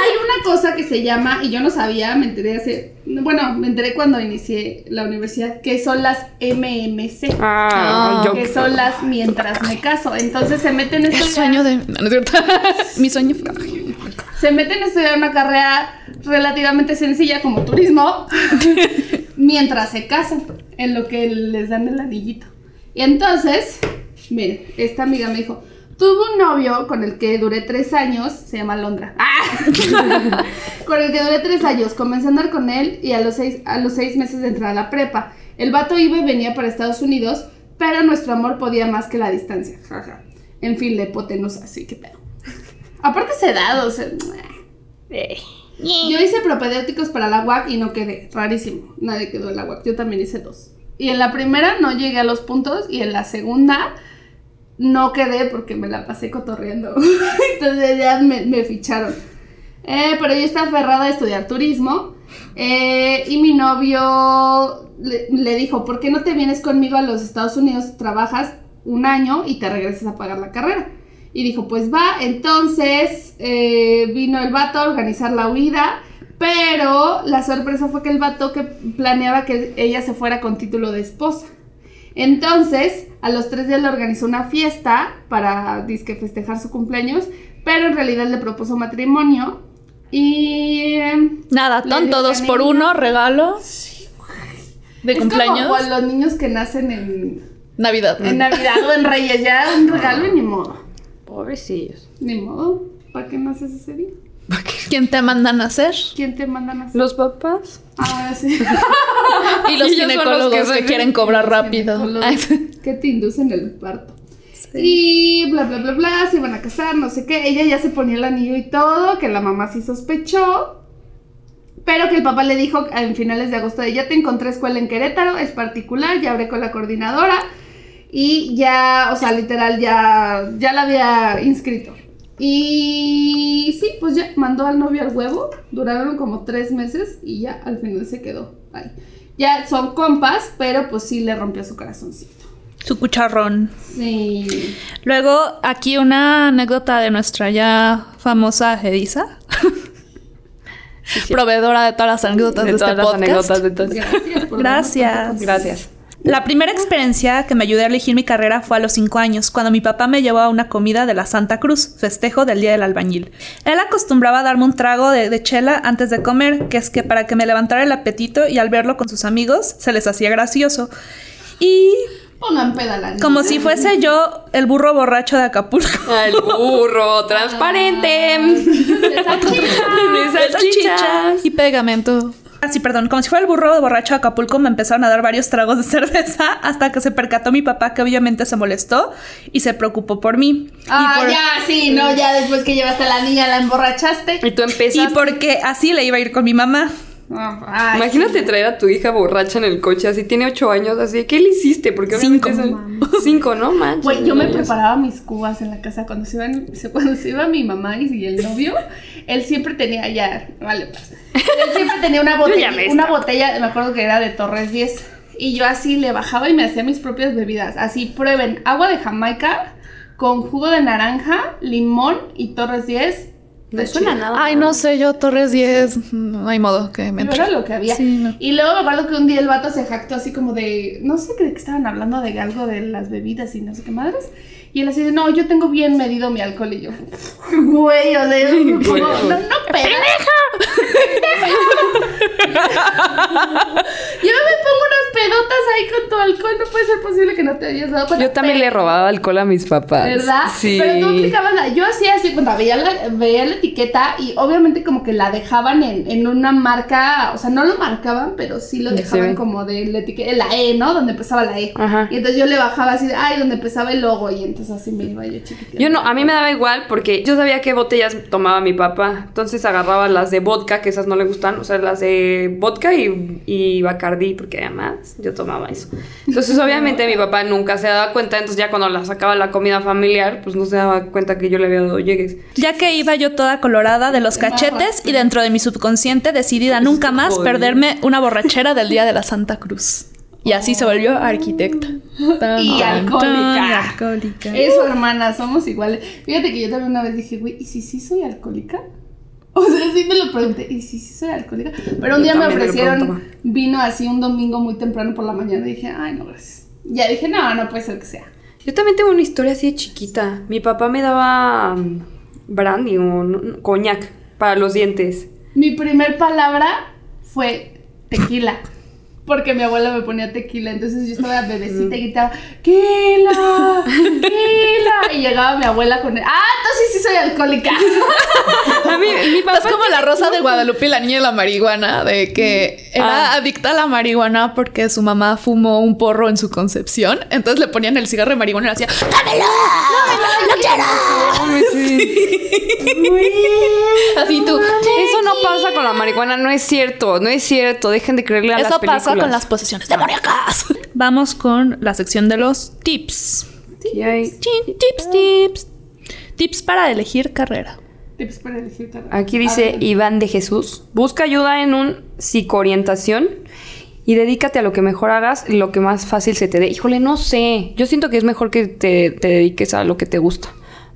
Hay una cosa que se llama, y yo no sabía, me enteré hace. Bueno, me enteré cuando inicié la universidad, que son las MMC. Ah, yo. que son las mientras me caso. Entonces se meten a El estudiar. sueño de. No, no es cierto. Mi sueño. Se meten a estudiar una carrera relativamente sencilla como turismo mientras se casan, en lo que les dan el anillito. Y entonces, miren, esta amiga me dijo, tuve un novio con el que duré tres años, se llama Londra. ¡Ah! con el que duré tres años, comencé a andar con él y a los seis, a los seis meses de entrar a la prepa. El vato iba y venía para Estados Unidos, pero nuestro amor podía más que la distancia. Jaja. En fin, la hipotenusa, así que pedo. Aparte se da, o sea... Yo hice propedéuticos para la UAC y no quedé. Rarísimo. Nadie quedó en la UAC. Yo también hice dos. Y en la primera no llegué a los puntos y en la segunda no quedé porque me la pasé cotorreando. Entonces ya me, me ficharon. Eh, pero yo estaba aferrada a estudiar turismo. eh, y mi novio le, dijo, ¿por qué no te vienes conmigo a los Estados Unidos? Trabajas un año y te regresas a pagar la carrera. Y dijo, pues va, entonces eh, vino el vato a organizar la huida, pero la sorpresa fue que el vato que planeaba que ella se fuera con título de esposa. Entonces, a los tres días le organizó una fiesta para disque festejar su cumpleaños, pero en realidad le propuso matrimonio y... em, Nada, tonto, dos por uno, regalo. De es cumpleaños. como con los niños que nacen en, Navidad. en Navidad o en Reyes, ya un regalo y ni modo. Pobrecillos. Ni modo, ¿para qué naces ese día? ¿Quién te mandan a hacer? ¿Quién te manda a nacer? Los papás. Ah, sí. Y los los ginecólogos que que, quieren cobrar rápido. Que te inducen el parto. Y bla, bla, bla, bla, se iban a casar, no sé qué. Ella ya se ponía el anillo y todo, que la mamá sí sospechó. Pero que el papá le dijo en finales de agosto de ya te encontré escuela en Querétaro, es particular, ya hablé con la coordinadora. Y ya, o sea, literal, ya, ya la había inscrito. Y sí, pues ya mandó al novio al huevo. Duraron como tres meses y ya al final se quedó ahí. Ya son compas, pero pues sí le rompió su corazoncito. Su cucharrón. Sí. Luego, aquí una anécdota de nuestra ya famosa Edisa. Proveedora de todas las anécdotas de, De este todas las podcast. anécdotas de todas. Gracias. por Gracias. Gracias. La primera experiencia que me ayudó a elegir mi carrera fue a los 5 años, cuando mi papá me llevó a una comida de la Santa Cruz, festejo del Día del Albañil. Él acostumbraba a darme un trago de, de chela antes de comer, que es que para que me levantara el apetito y al verlo con sus amigos se les hacía gracioso. Y Pongan como si fuese yo el burro borracho de Acapulco. El burro transparente. De salchichas. Y pegamento. Ah, sí, perdón, como si fuera el burro borracho de Acapulco, me empezaron a dar varios tragos de cerveza hasta que se percató mi papá que obviamente se molestó y se preocupó por mí. Ah, y por- ya, sí, no, ya después que llevaste a la niña la emborrachaste. Y tú Y empezaste. porque así le iba a ir con mi mamá. Ay, Imagínate traer a tu hija borracha en el coche, así tiene ocho años, así. ¿Qué le hiciste? Porque Cinco. son- Cinco, ¿no? Manches. Güey, yo me preparaba mis cubas en la casa cuando se iban, cuando se iba mi mamá y el novio, él siempre tenía ya, vale, pues. Él siempre tenía una botella, una botella, me acuerdo que era de Torres 10. Y yo así le bajaba y me hacía mis propias bebidas. Así prueben agua de Jamaica con jugo de naranja, limón y Torres 10. No suena nada. Ay, no sé, yo Torres 10. No hay modo que me Pero era lo que había. Sí, no. Y luego me acuerdo que un día el vato se jactó así como de, no sé, creo que estaban hablando de algo de las bebidas y no sé qué madres. Y él así de, no, yo tengo bien medido mi alcohol. Y yo, güey, o sea, como, Güey. no, no pega. yo me pongo unas pedotas ahí con tu alcohol. No puede ser posible que no te hayas dado cuenta. Yo también le robaba alcohol a mis papás. ¿Verdad? Sí. Pero tú aplicabas la. Yo hacía así, cuando veía la, veía la etiqueta y obviamente como que la dejaban en, en una marca, o sea, no lo marcaban, pero sí lo dejaban sí. como de la etiqueta, la E, ¿no? Donde empezaba la E. Ajá. Y entonces yo le bajaba así de, ay, donde empezaba el logo, y entonces así me iba yo chiquitita. Yo no, a mí me daba igual porque yo sabía qué botellas tomaba mi papá. Entonces agarraba las de vodka, que esas no le gustan, o sea, las de vodka y, y Bacardí, porque además yo tomaba eso. Entonces, obviamente, mi papá nunca se daba cuenta. Entonces, ya cuando la sacaba la comida familiar, pues no se daba cuenta que yo le había dado llegues. Ya que iba yo toda colorada de los cachetes y dentro de mi subconsciente decidida nunca más Joder. perderme una borrachera del día de la Santa Cruz. Y así se volvió arquitecta. Tan, Y tan, alcohólica. alcohólica. Eso, hermana, somos iguales. Fíjate que yo también una vez dije, güey, ¿y si sí soy alcohólica? O sea, sí me lo pregunté, ¿y si sí soy alcohólica? Pero un día me ofrecieron vino así un domingo muy temprano por la mañana y dije, ay, no, gracias. Ya dije, no, no puede ser que sea. Yo también tengo una historia así de chiquita. Mi papá me daba mm, brandy o coñac para los dientes. Mi primer palabra fue tequila. Porque mi abuela me ponía tequila, entonces yo estaba bebecita y gritaba, ¡Quila! ¡Quila! Y llegaba mi abuela con el, ¡Ah, entonces sí soy alcohólica! A mí, mi papá Es como la rosa de Guadalupe y la niña de la marihuana, de que era Ah. adicta a la marihuana porque su mamá fumó un porro en su concepción. Entonces le ponían el cigarro de marihuana y le hacía ¡Dámelo! Ay, sí. Así tú. Eso no pasa con la marihuana, no es cierto, no es cierto. Dejen de creerle a las Eso pasa películas. Con las posesiones demoníacas. Vamos con la sección de los tips. Tips, tips. Tips para elegir carrera. Tips para elegir carrera. Aquí dice. Iván de Jesús. Busca ayuda en un psicoorientación y dedícate a lo que mejor hagas, lo que más fácil se te dé. Híjole, no sé. Yo siento que es mejor que te, te dediques a lo que te gusta.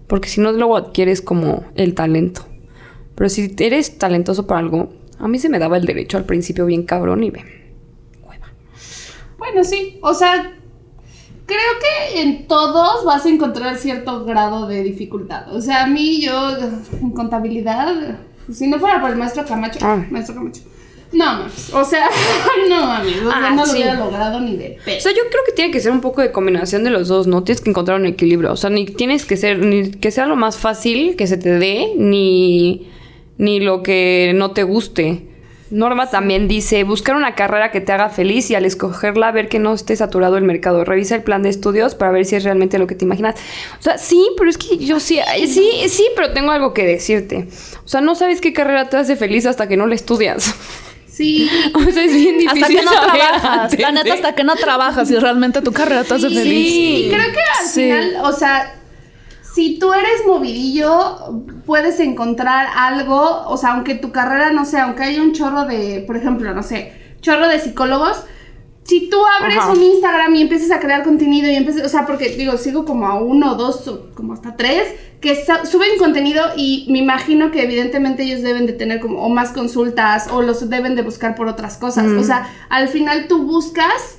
Porque si no, luego adquieres como el talento. Pero si eres talentoso para algo, a mí se me daba el derecho al principio bien cabrón y ve. Bueno, sí, o sea, creo que en todos vas a encontrar cierto grado de dificultad. O sea, a mí yo en contabilidad, si no fuera por el maestro Camacho, Ah. maestro Camacho, no mames, o sea, no mames, o sea, Ah, no lo hubiera logrado ni de O pedo. sea, yo creo que tiene que ser un poco de combinación de los dos, ¿no? Tienes que encontrar un equilibrio. O sea, ni tienes que ser, ni que sea lo más fácil que se te dé, ni, ni lo que no te guste. Norma también dice, buscar una carrera que te haga feliz y al escogerla ver que no esté saturado el mercado. Revisa el plan de estudios para ver si es realmente lo que te imaginas. O sea, sí, pero es que yo sí, ay, sí, sí, pero tengo algo que decirte. O sea, no sabes qué carrera te hace feliz hasta que no la estudias. Sí. O sea, es bien difícil Hasta que no saber trabajas. La neta, hasta que no trabajas y realmente tu carrera te hace Sí, feliz. Sí. Y creo que al Sí. final, o sea, si tú eres movidillo, puedes encontrar algo, o sea, aunque tu carrera no sea, aunque haya un chorro de, por ejemplo, no sé, chorro de psicólogos, si tú abres Ajá. un Instagram y empiezas a crear contenido y empiezas, o sea, porque digo, sigo como a uno, dos, como hasta tres, que suben contenido y me imagino que evidentemente ellos deben de tener como o más consultas o los deben de buscar por otras cosas. O sea, al final tú buscas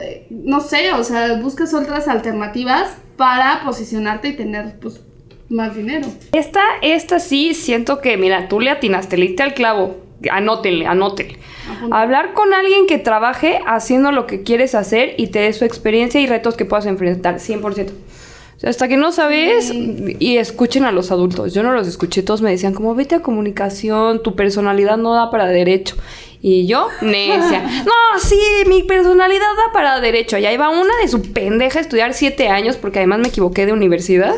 eh, no sé, o sea, buscas otras alternativas para posicionarte y tener, pues, más dinero. Esta, esta sí siento que, mira, tú le atinaste, le diste al clavo. Anótenle, anótenle. Hablar con alguien que trabaje haciendo lo que quieres hacer y te dé su experiencia y retos que puedas enfrentar, 100%. O sea, hasta que no sabes y escuchen a los adultos. Yo no los escuché, todos me decían como vete a comunicación, tu personalidad no da para derecho. Y yo, necia. No, sí, mi personalidad da para derecho. Y ahí va una de su pendeja a estudiar siete años porque además me equivoqué de universidad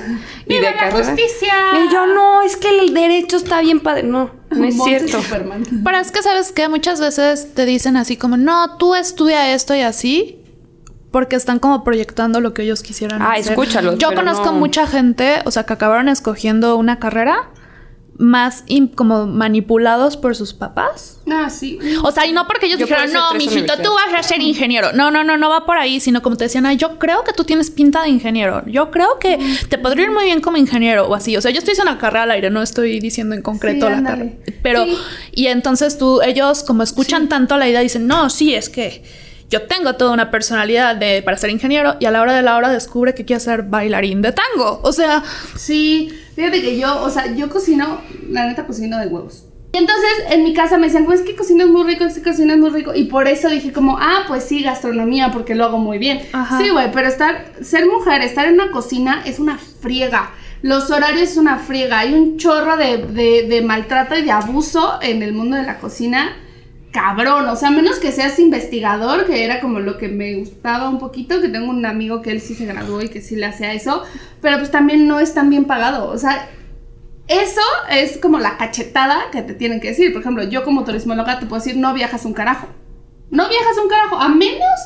y ¡Viva de la carrera. justicia! Y yo, no, es que el derecho está bien padre. No, no es cierto. Superman. Pero es que sabes que muchas veces te dicen así como, no, tú estudia esto y así. Porque están como proyectando lo que ellos quisieran Ah, hacer. escúchalos, Yo pero conozco no. mucha gente, o sea, que acabaron escogiendo una carrera más como manipulados por sus papás. Ah, sí. O sea, y no porque ellos Yo eso no, mijito, tú universidades". vas a ser ingeniero. No, no, no, no va por ahí, sino como te decían, ay, yo creo que tú tienes pinta de ingeniero. Yo creo que te podría ir muy bien como ingeniero o así. O sea, yo estoy diciendo una carrera al aire, no estoy diciendo en concreto Sí, la ándale. carrera. Pero, Sí. y entonces tú, ellos como escuchan tanto la idea, dicen, no, sí, es que yo tengo toda una personalidad de, para ser ingeniero y a la hora de la hora descubre que quiere ser bailarín de tango. O sea, Sí, fíjate que yo, o sea, yo cocino, la neta cocino de huevos. Y entonces en mi casa me decían, pues es que cocinas muy rico, es que cocinas muy rico. Y por eso dije como, ah, pues sí, gastronomía, porque lo hago muy bien. Ajá. Sí, güey, pero estar, ser mujer, estar en una cocina es una friega. Los horarios es una friega. Hay un chorro de, de, de maltrato y de abuso en el mundo de la cocina. Cabrón, o sea, menos que seas investigador, que era como lo que me gustaba un poquito, que tengo un amigo que él sí se graduó y que sí le hacía eso, pero pues también no es tan bien pagado, o sea, eso es como la cachetada que te tienen que decir. Por ejemplo, yo como turismóloga te puedo decir, no viajas un carajo. No viajas un carajo, a menos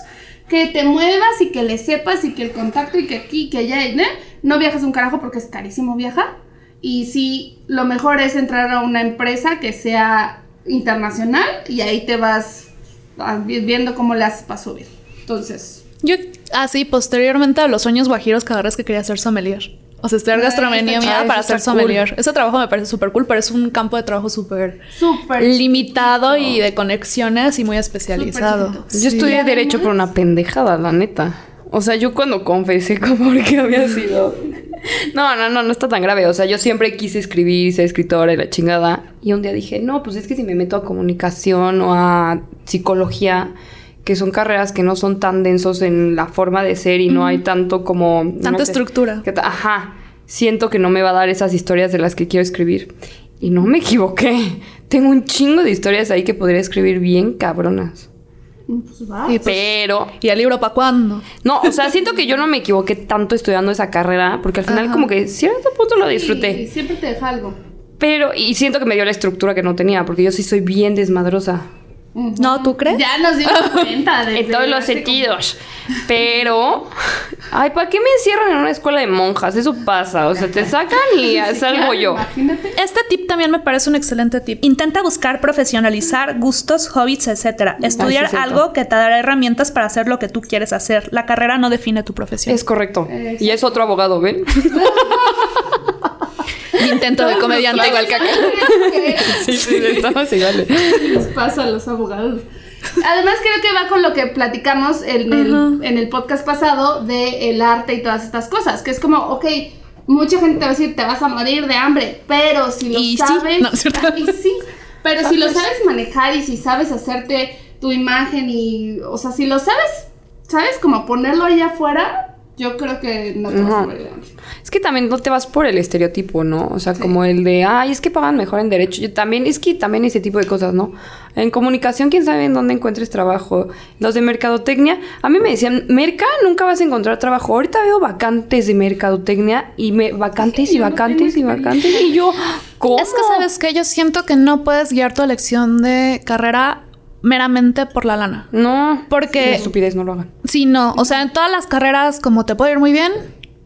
que te muevas y que le sepas y que el contacto y que aquí, que allá, ¿eh? no viajas un carajo porque es carísimo viajar. Y sí, lo mejor es entrar a una empresa que sea internacional y ahí te vas ah, vi- viendo cómo le haces para subir. Entonces, yo así posteriormente a los sueños guajiros que agarré es que quería ser sommelier. O sea, estudiar gastronomía mía para ser cool. sommelier. Ese trabajo me parece súper cool, pero es un campo de trabajo súper limitado y de conexiones y muy especializado. Yo estudié. Derecho por una pendejada, la neta. O sea, yo cuando confesé como que había sido... No, no, no, no está tan grave. O sea, yo siempre quise escribir, ser escritora y la chingada. Y un día dije, no, pues es que si me meto a comunicación o a psicología, que son carreras que no son tan densos en la forma de ser y no hay tanto como... no Tanta sé, estructura. que ajá, siento que no me va a dar esas historias de las que quiero escribir. Y no me equivoqué. Tengo un chingo de historias ahí que podría escribir bien cabronas. Pues va. Y, pues, Pero ¿Y el libro para cuándo? no, o sea, siento que yo no me equivoqué tanto estudiando esa carrera, porque al final Ajá. como que cierto punto lo Sí, disfruté. siempre te deja algo. Pero, y siento que me dio la estructura que no tenía, porque yo sí soy bien desmadrosa. No, ¿tú crees? Ya nos dimos cuenta de En todos los sentidos. Pero, ay, ¿para qué me encierran en una escuela de monjas? Eso pasa, o sea, te sacan y salgo yo. Imagínate. Este tip también me parece un excelente tip. Intenta buscar profesionalizar gustos, hobbies, etc. Estudiar Ah, algo que te dará herramientas para hacer lo que tú quieres hacer. La carrera no define tu profesión. Es correcto. Exacto. Y es otro abogado, ¿ven? Intento de comediante igual que acá. Sí, sí, estamos iguales. les pasa a los abogados. Además creo que va con lo que platicamos en el, en el podcast pasado de el arte y todas estas cosas, que es como, ok, mucha gente te va a decir, te vas a morir de hambre, pero si lo Y sí. sabes... No, es cierto. y sí, pero si lo sabes manejar y si sabes hacerte tu imagen y, o sea, si lo sabes, ¿sabes? Como ponerlo allá afuera, Yo creo que no te vas a Ajá. morir de hambre. Es que también no te vas por el estereotipo, ¿no? O sea, como el de, ay, es que pagan mejor en derecho. Yo también, es que también ese tipo de cosas, ¿no? En comunicación, quién sabe en dónde encuentres trabajo. Los de mercadotecnia, a mí me decían, Merca, nunca vas a encontrar trabajo. Ahorita veo vacantes de mercadotecnia y me, vacantes Sí, y no vacantes y vacantes. Y yo, ¿cómo? Es que, ¿sabes qué? Yo siento que no puedes guiar tu elección de carrera meramente por la lana. No, Porque- Una estupidez, no lo hagan. Sí, no. O sea, en todas las carreras, como te puede ir muy bien,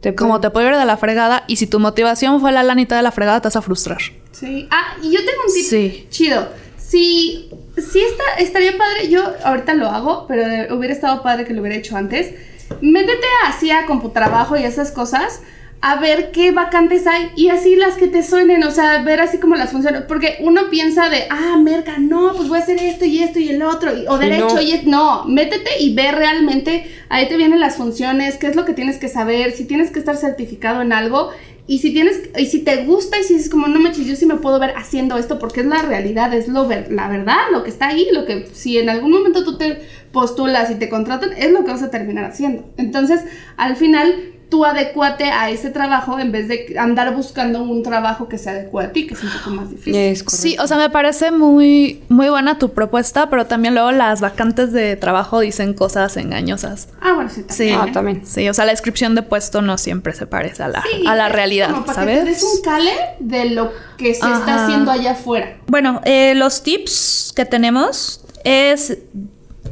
Te como te puede ir de la fregada, y si tu motivación fue la lanita de la fregada, te vas a frustrar. Sí. Ah, y yo tengo un tip Sí. chido. Si, si está, estaría padre, yo ahorita lo hago, pero hubiera estado padre que lo hubiera hecho antes. Métete así a computrabajo y esas cosas a ver qué vacantes hay y así las que te suenen, o sea, ver así como las funciones, porque uno piensa de, ah, merca, no, pues voy a hacer esto y esto y el otro, y- o derecho no. y es, no, métete y ve realmente, ahí te vienen las funciones, qué es lo que tienes que saber, si tienes que estar certificado en algo, y si tienes, y si te gusta y si es como, no manches, yo sí me puedo ver haciendo esto porque es la realidad, es lo ver, la verdad, lo que está ahí, lo que si en algún momento tú te postulas y te contratan, es lo que vas a terminar haciendo. Entonces, al final, tú adecuate a ese trabajo en vez de andar buscando un trabajo que se adecue a ti, que es un poco más difícil. Es. Sí, o sea, me parece muy, muy buena tu propuesta, pero también luego las vacantes de trabajo dicen cosas engañosas. Ah, bueno, sí, Sí, también. Ah, también. Sí, o sea, la descripción de puesto no siempre se parece a la, Sí, a la es realidad, como para que te ¿sabes? un cale de lo que se Ajá. está haciendo allá afuera. Bueno, eh, los tips que tenemos es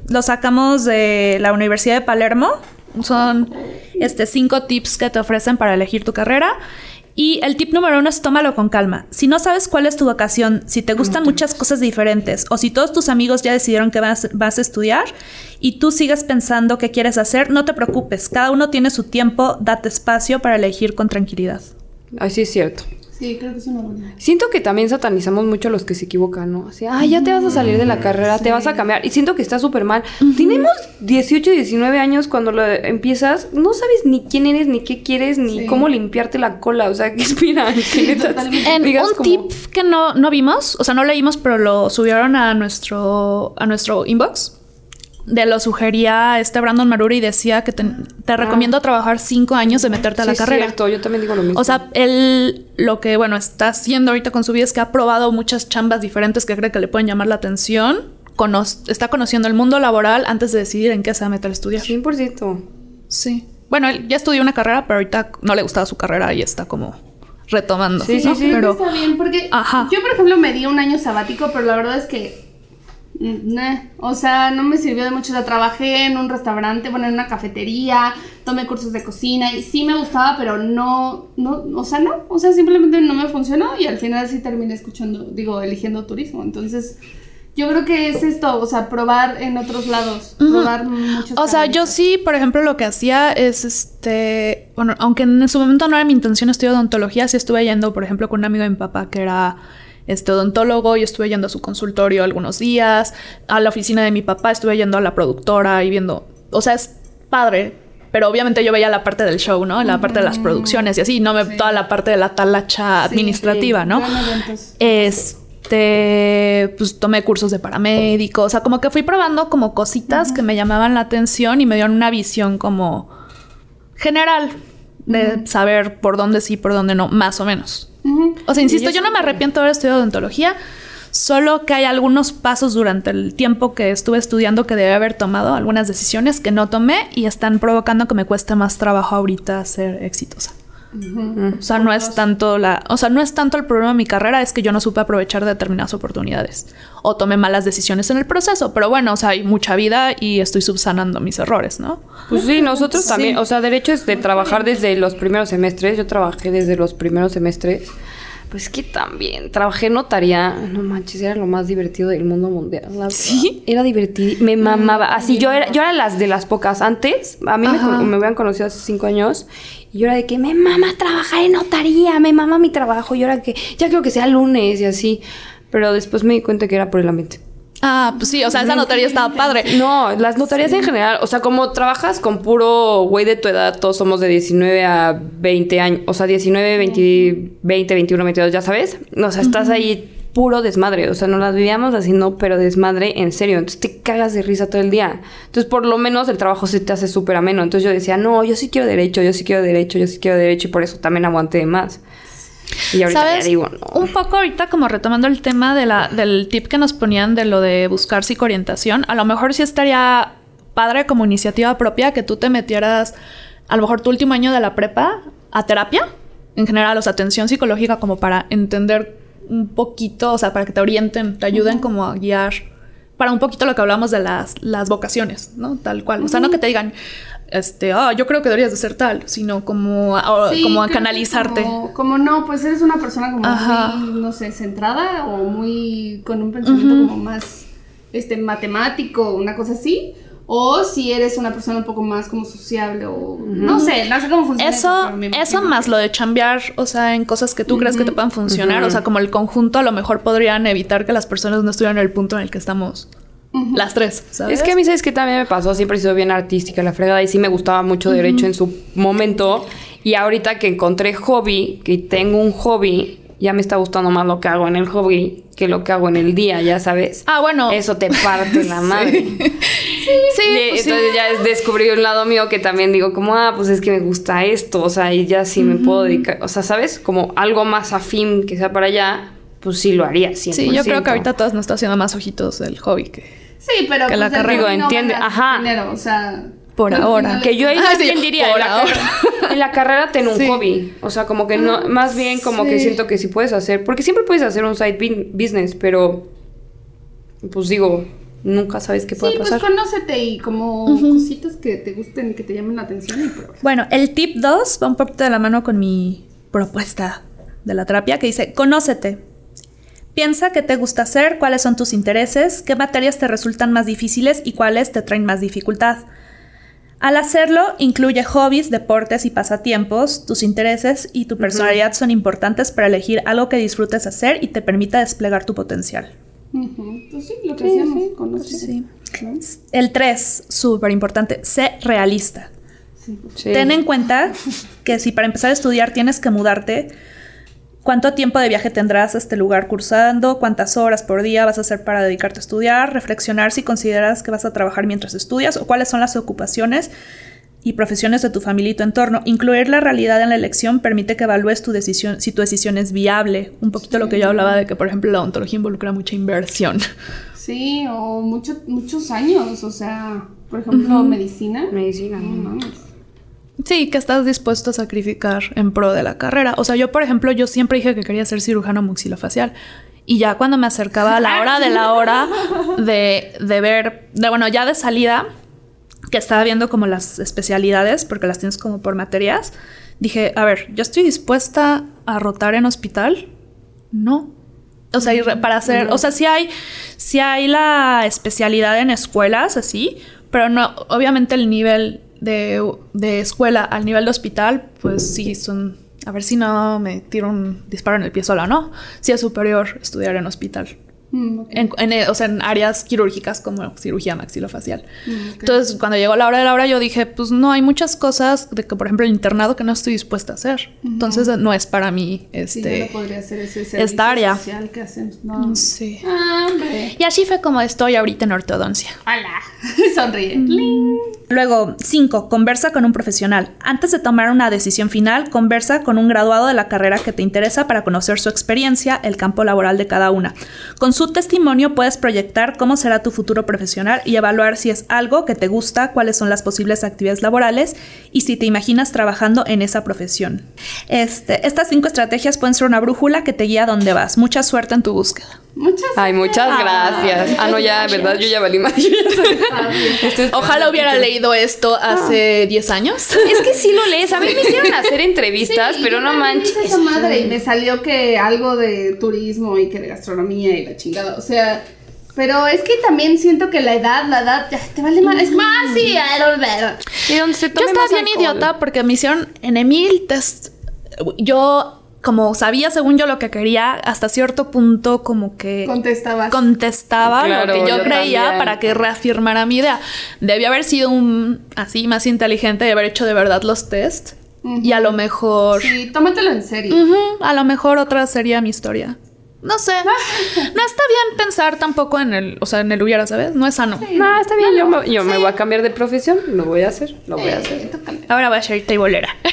los sacamos de la Universidad de Palermo. Son este, cinco tips que te ofrecen para elegir tu carrera. Y el tip número uno es tómalo con calma. Si no sabes cuál es tu vocación, si te gustan muchas cosas diferentes o si todos tus amigos ya decidieron que vas, vas a estudiar y tú sigues pensando qué quieres hacer, no te preocupes. Cada uno tiene su tiempo, date espacio para elegir con tranquilidad. Así es cierto. Sí, creo que es una buena. Siento que también satanizamos mucho a los que se equivocan, ¿no? Así, ah, ya te vas a salir de la carrera, te vas a cambiar. Y siento que está súper mal. Tenemos 18, 19 años cuando lo empiezas, no sabes ni quién eres, ni qué quieres, ni Sí. cómo limpiarte la cola. O sea, ¿qué esperan? En digas un como- tip que no, no vimos, o sea, no leímos, pero lo subieron a nuestro, a nuestro inbox. De lo sugería este Brandon Maruri y decía que te, te recomiendo trabajar cinco años de meterte a Ah. Sí, la es carrera. cierto, yo también digo lo mismo. O sea, él lo que, bueno, está haciendo ahorita con su vida es que ha probado muchas chambas diferentes que cree que le pueden llamar la atención. Cono- está conociendo el mundo laboral antes de decidir en qué se va a meter a estudiar. 100%. Sí. Bueno, él ya estudió una carrera, pero ahorita no le gustaba su carrera y está como retomando. Sí, sí, sí. Pero está bien, porque Ajá. yo, por ejemplo, me di un año sabático, pero la verdad es que. Mm, nah, o sea, no me sirvió de mucho. O sea, trabajé en un restaurante, bueno, en una cafetería, tomé cursos de cocina y sí me gustaba, pero no, no, o sea, no. O sea, simplemente no me funcionó y al final sí terminé escuchando, digo, eligiendo turismo. Entonces, yo creo que es esto, o sea, probar en otros lados, probar muchos. O sea, yo sí, por ejemplo, lo que hacía es este. Bueno, aunque en su momento no era mi intención estudiar odontología, sí estuve yendo, por ejemplo, con un amigo de mi papá que era este odontólogo y estuve yendo a su consultorio algunos días. A la oficina de mi papá estuve yendo a la productora y viendo. O sea, es padre. Pero obviamente yo veía la parte del show, ¿no? La parte de las producciones y así, no me toda la parte de la talacha administrativa, ¿no? Este, pues tomé cursos de paramédico, o sea, como que fui probando como cositas que me llamaban la atención y me dieron una visión como general de saber por dónde sí, por dónde no, más o menos. O sea, insisto, yo no me arrepiento de haber estudiado odontología, solo que hay algunos pasos durante el tiempo que estuve estudiando que debe haber tomado, algunas decisiones que no tomé y están provocando que me cueste más trabajo ahorita ser exitosa. O sea, no es tanto la, o sea, no es tanto el problema de mi carrera, es que yo no supe aprovechar determinadas oportunidades o tomé malas decisiones en el proceso, pero bueno, o sea, hay mucha vida y estoy subsanando mis errores, ¿no? Pues sí, nosotros también, o sea, derecho es de trabajar desde los primeros semestres. Yo trabajé desde los primeros semestres. Pues que también trabajé en notaría. No manches, era lo más divertido del mundo mundial. la. ¿Sí? Era divertido. Me mamaba. Así, yo era, yo era las de las pocas. Antes, a mí me, Ajá. me habían conocido hace cinco años. Y yo era de que me mama trabajar en notaría, me mama mi trabajo. Y yo era que ya creo que sea lunes y así. Pero después me di cuenta que era por el ambiente. Ah, pues sí, o sea, esa notaría estaba padre. No, las notarías en general, o sea, como trabajas con puro güey de tu edad, todos somos de 19 a 20 años, o sea, 19, 20, 20 21, 22, ya sabes. O sea, estás ahí puro desmadre. O sea, nos las vivíamos haciendo, pero desmadre en serio. Entonces te cagas de risa todo el día. Entonces, por lo menos el trabajo se te hace súper ameno. Entonces yo decía, no, yo sí quiero derecho, yo sí quiero derecho, yo sí quiero derecho. Y por eso también aguanté más. Y ahorita ¿Sabes? ya digo, no. Un poco ahorita como retomando el tema de la, del tip que nos ponían de lo de buscar psicoorientación, a lo mejor sí estaría padre como iniciativa propia que tú te metieras a lo mejor tu último año de la prepa a terapia, en general, o sea, atención psicológica como para entender un poquito, o sea, para que te orienten, te ayuden como a guiar para un poquito lo que hablamos de las, las vocaciones, ¿no? Tal cual. O sea, no que te digan, este, ah, yo creo que deberías de ser tal, sino como, a- Sí, como a canalizarte. Como, como no, pues eres una persona como Ajá. muy, no sé, centrada o muy con un pensamiento como más este matemático, una cosa así. O si eres una persona un poco más como sociable o no sé, no sé cómo funciona Eso, eso más lo de chambear, o sea, en cosas que tú crees que te puedan funcionar, o sea, como el conjunto a lo mejor podrían evitar que las personas no estuvieran en el punto en el que estamos las tres, ¿sabes? Es que a mí, ¿sabes qué también me pasó? Siempre he sido bien artística, la fregada, y sí me gustaba mucho derecho en su momento. Y ahorita que encontré hobby, que tengo un hobby, ya me está gustando más lo que hago en el hobby que lo que hago en el día, ya sabes. Ah, bueno. Eso te parte la madre. sí, De- pues sí. entonces ya es- descubrí un lado mío que también digo como, ah, pues es que me gusta esto, o sea, y ya sí me puedo dedicar, o sea, ¿sabes? Como algo más afín que sea para allá, pues sí lo haría, 100%. Sí, yo creo que ahorita todos nos está haciendo más ojitos el hobby que Sí, pero que la pues, el carrera, no entiende, ajá. dinero, o sea, Por ahora. Que yo ahí Ah, sí, diría, por en la, ahora. carrera, en la carrera ten un Sí. hobby. O sea, como que no, más bien como que siento que sí puedes hacer, porque siempre puedes hacer un side business, pero pues digo, nunca sabes qué puede Sí, pues pasar. conócete y como cositas que te gusten, que te llamen la atención y prueba. Bueno, el tip 2 va un poquito de la mano con mi propuesta de la terapia que dice, conócete. Piensa qué te gusta hacer, cuáles son tus intereses, qué materias te resultan más difíciles y cuáles te traen más dificultad. Al hacerlo, incluye hobbies, deportes y pasatiempos. Tus intereses y tu personalidad son importantes para elegir algo que disfrutes hacer y te permita desplegar tu potencial. Pues sí, lo que hacíamos, conócete. Sí. ¿no? El 3, súper importante, sé realista. Sí, pues, Sí. Ten en cuenta que si para empezar a estudiar tienes que mudarte, cuánto tiempo de viaje tendrás a este lugar cursando, cuántas horas por día vas a hacer para dedicarte a estudiar, reflexionar si consideras que vas a trabajar mientras estudias o cuáles son las ocupaciones y profesiones de tu familia y tu entorno. Incluir la realidad en la elección permite que evalúes tu decisión, si tu decisión es viable. Un poquito lo que yo hablaba de que, por ejemplo, la ontología involucra mucha inversión. Sí, o mucho- muchos años, o sea, por ejemplo, medicina. Medicina. No mames. Sí, que estás dispuesto a sacrificar en pro de la carrera. O sea, yo, por ejemplo, yo siempre dije que quería ser cirujano maxilofacial. Y ya cuando me acercaba a la hora de la hora de, de ver, de bueno, ya de salida, que estaba viendo como las especialidades, porque las tienes como por materias, dije, a ver, ¿yo estoy dispuesta a rotar en hospital? No. O sea, re- para hacer, o sea, sí hay, sí hay la especialidad en escuelas, así, pero no, obviamente el nivel de, de escuela al nivel de hospital, pues sí son, a ver si no me tiro un disparo en el pie sola, ¿no? Sí es superior estudiar en hospital. Mm, ok. En, en, eh, o sea, en áreas quirúrgicas como cirugía maxilofacial. Mm, ok. Entonces, cuando llegó la hora de la hora, yo dije, pues no, hay muchas cosas de que, por ejemplo, el internado que no estoy dispuesta a hacer. Entonces, no es para mí, Sí, este... no podría hacer ese esta área. que hacemos. No. sí. Ah, hombre. Y así fue como estoy ahorita en ortodoncia. Hola. Sonríe. Ling. Luego, 5. Conversa con un profesional. Antes de tomar una decisión final, conversa con un graduado de la carrera que te interesa para conocer su experiencia, el campo laboral de cada una. Con su testimonio puedes proyectar cómo será tu futuro profesional y evaluar si es algo que te gusta, cuáles son las posibles actividades laborales y si te imaginas trabajando en esa profesión. Este, estas cinco estrategias pueden ser una brújula que te guía a dónde vas. Mucha suerte en tu búsqueda. Muchas Ay, muchas gracias. Ah, no, ya, ¿verdad? Yo ya valí más. Ojalá hubiera leído esto hace 10 años. Es que sí lo lees. A mí me hicieron hacer entrevistas, Sí, pero no manches. hice esa madre y me salió que algo de turismo y que de gastronomía y la chingada. O sea, pero es que también siento que la edad, la edad, ya te vale más. Es más, sí, I don't know. Y donde se Yo estaba bien alcohol. idiota porque me hicieron en Emil test. Yo, como sabía según yo lo que quería, hasta cierto punto como que Contestabas. contestaba Claro, lo que yo, yo creía también. para que reafirmara mi idea. Debía haber sido un así más inteligente y haber hecho de verdad los test. Y a lo mejor... Sí, tómatelo en serio. Ujú, a lo mejor otra sería mi historia. No sé. No está bien pensar tampoco en el, o sea, en el hubiera, ¿sabes? No es sano. No, está bien, yo, me, yo me voy a cambiar de profesión, lo voy a hacer, lo voy a hacer. Ahora voy a ser tableera.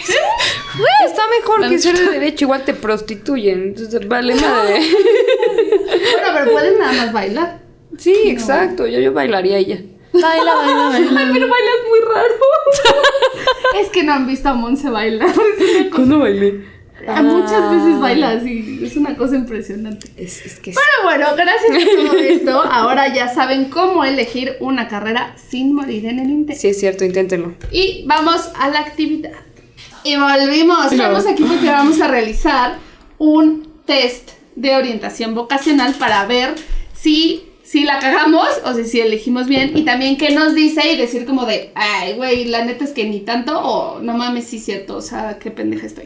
Está mejor que ser de derecho, igual te prostituyen, entonces vale madre. Bueno, pero puedes nada más bailar. Sí, exacto, yo, yo bailaría ella. baila, baila, baila. Pero bailas muy raro. Es que no han visto a Monse bailar. ¿Cuándo bailé? Muchas veces bailas y es una cosa impresionante. Es, es que Pero bueno, gracias a todo esto, ahora ya saben cómo elegir una carrera sin morir en el intento. sí es cierto, inténtenlo. Y vamos a la actividad. Y volvimos. Estamos aquí porque vamos a realizar un test de orientación vocacional para ver si, si la cagamos o si, si elegimos bien. Y también qué nos dice y decir como de, ay, güey, la neta es que ni tanto o no mames, sí cierto, o sea, qué pendeja estoy.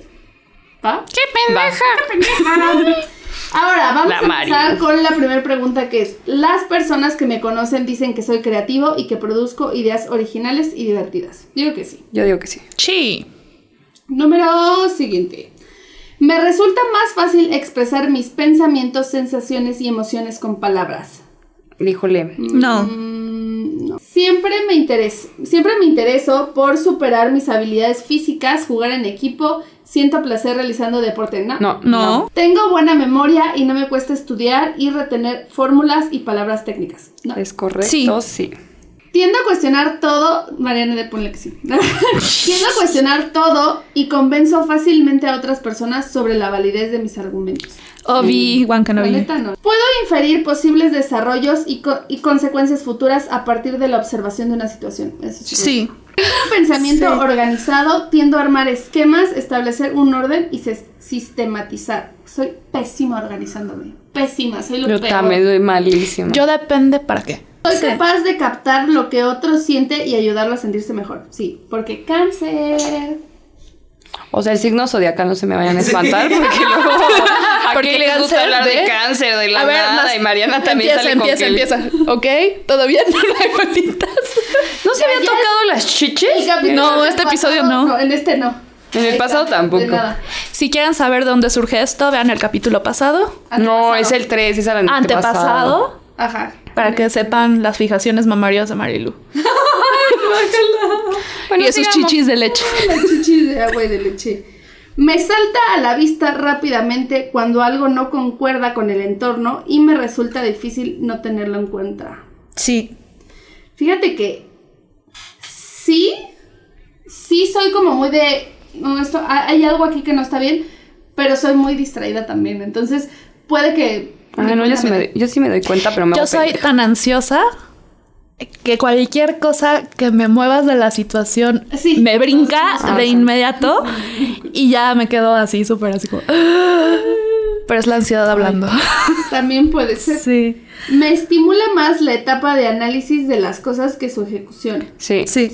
¿Va? ¡Qué pendeja! Ahora, vamos La a empezar Mari. con la primera pregunta que es, las personas que me conocen dicen que soy creativo y que produzco ideas originales y divertidas. Digo que sí. Yo digo que sí. Sí. Número siguiente. Me resulta más fácil expresar mis pensamientos, sensaciones y emociones con palabras. Híjole. No. Mm, no. Siempre me interes siempre me intereso por superar mis habilidades físicas, jugar en equipo, siento placer realizando deporte. No. No, No. Tengo buena memoria y no me cuesta estudiar y retener fórmulas y palabras técnicas. No. Es correcto, Sí. sí. Tiendo a cuestionar todo. Mariana, de ponle que sí. Tiendo a cuestionar todo y convenzo fácilmente a otras personas sobre la validez de mis argumentos. La Kenobi. neta no. Puedo inferir posibles desarrollos y, co- y consecuencias futuras a partir de la observación de una situación. Eso sí. Sí. Tengo un pensamiento organizado, tiendo a armar esquemas, establecer un orden y sistematizar. Soy pésima organizándome. Pésima, soy lo Yo peor. también soy malísima. Yo depende para qué. Soy Sí. capaz de captar lo que otro siente y ayudarlo a sentirse mejor. Sí, porque cáncer. O sea, el signo zodiacal no se me vayan a espantar porque luego a Porque qué les gusta cáncer hablar de, de- cáncer, de la A ver, nada y Mariana también empieza, sale con empieza, que- empieza. ¿Ok? ¿Todo bien? No hay bolitas. ¿No se había Ya- tocado las chiches? No, este pasado, episodio no. En este no. En el pasado tampoco. Si quieren saber de dónde surge esto, vean el capítulo pasado. No, es el 3, es el antepasado. Antepasado. Ajá. Para que sepan las fijaciones mamarias de Marilu. Bueno, y esos chichis de leche. Las chichis de agua y de leche. Me salta a la vista rápidamente cuando algo no concuerda con el entorno y me resulta difícil no tenerlo en cuenta. Sí. Fíjate que sí, sí soy como muy de, no, esto, ha- hay algo aquí que no está bien, pero soy muy distraída también, entonces puede que... Ay, no, yo sí, me, yo sí me doy cuenta, pero me Yo hago soy pendeja. tan ansiosa que cualquier cosa que me muevas de la situación Sí. me brinca Ah, de sí. inmediato y ya me quedo así súper así como... Pero es la ansiedad hablando. También puede ser. Sí. Me estimula más la etapa de análisis de las cosas que su ejecución. Sí, sí,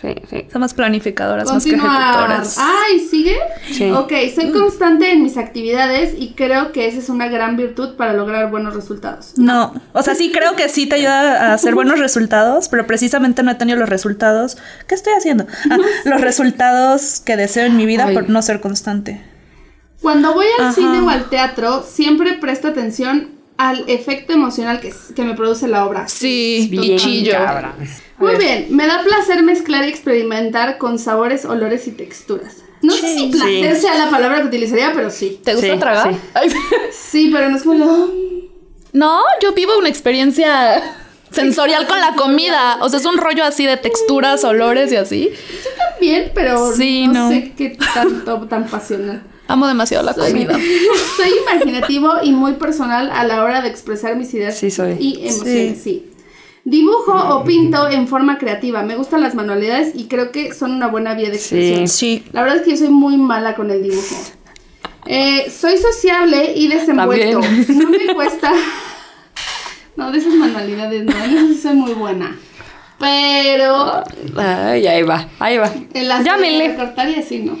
Sí. Sí. Somos planificadoras más que ejecutoras. Ay, ¿sigue? Sí. Ok, soy constante en mis actividades y creo que esa es una gran virtud para lograr buenos resultados. No, o sea, sí creo que sí te ayuda a hacer buenos resultados, pero precisamente no he tenido los resultados. ¿Qué estoy haciendo? Ah, los resultados que deseo en mi vida Ay. por no ser constante. Cuando voy al Ajá. cine o al teatro, siempre presto atención al efecto emocional que, que me produce la obra. Sí, Bien, chillo. cabra. Muy bien, me da placer mezclar y experimentar con sabores, olores y texturas. No sé si placer Sí. sea la palabra que utilizaría, pero sí. ¿Te gusta Sí, tragar? sí. Pero no es como... No, yo vivo una experiencia sensorial con la comida. O sea, es un rollo así de texturas, olores y así. Yo también, pero Sí, no, no. sé qué tanto, tan pasional. Amo demasiado la comida. Soy imaginativo y muy personal a la hora de expresar mis ideas Sí, soy. y emociones, sí. Dibujo o pinto en forma creativa. Me gustan las manualidades y creo que son una buena vía de expresión. Sí. La verdad es que yo soy muy mala con el dibujo. Eh, soy sociable y desenvuelto. También. No me cuesta. No, de esas manualidades no, sí soy muy buena. Pero Ay, ahí va, ahí va. Llámenle. recortar y así no.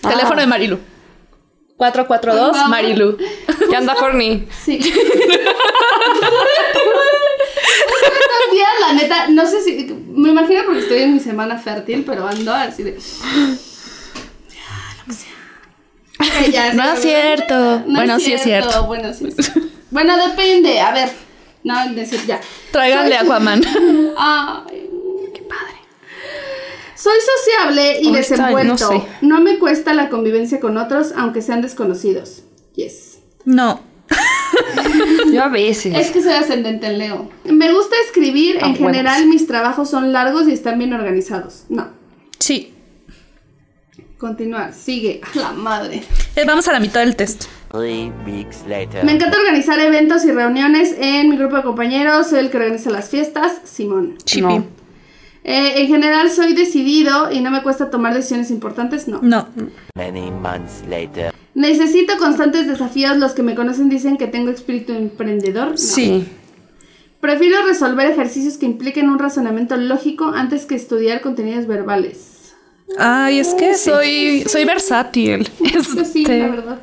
Teléfono de Marilu. 442 Vamos. Marilu. ¿Qué anda, Horny? Sí. Días, la neta, no sé si. Me imagino porque estoy en mi semana fértil, pero ando así de. Ya. No es cierto. No bueno, sí es cierto. Bueno, sí es cierto. Bueno, depende. A ver. No, decir ya. Tráiganle Aquaman. Ay, qué padre. Soy sociable y desenvuelto. no sé. no me cuesta la convivencia con otros, aunque sean desconocidos. Yes. No. Yo a veces. Es que soy ascendente en Leo. Me gusta escribir. En huevos. general, mis trabajos son largos y están bien organizados. No. Sí. Continuar. Sigue. A la madre. Eh, vamos a la mitad del test. Three weeks later. Me encanta organizar eventos y reuniones en mi grupo de compañeros. Soy el que organiza las fiestas. Simón. Chipi. No. Eh, en general, soy decidido y no me cuesta tomar decisiones importantes. No. No. Many months later. Necesito constantes desafíos. Los que me conocen dicen que tengo espíritu emprendedor. No. Sí. Prefiero resolver ejercicios que impliquen un razonamiento lógico antes que estudiar contenidos verbales. Ay, es que sí. Soy, soy versátil. Pues sí, Este, la verdad.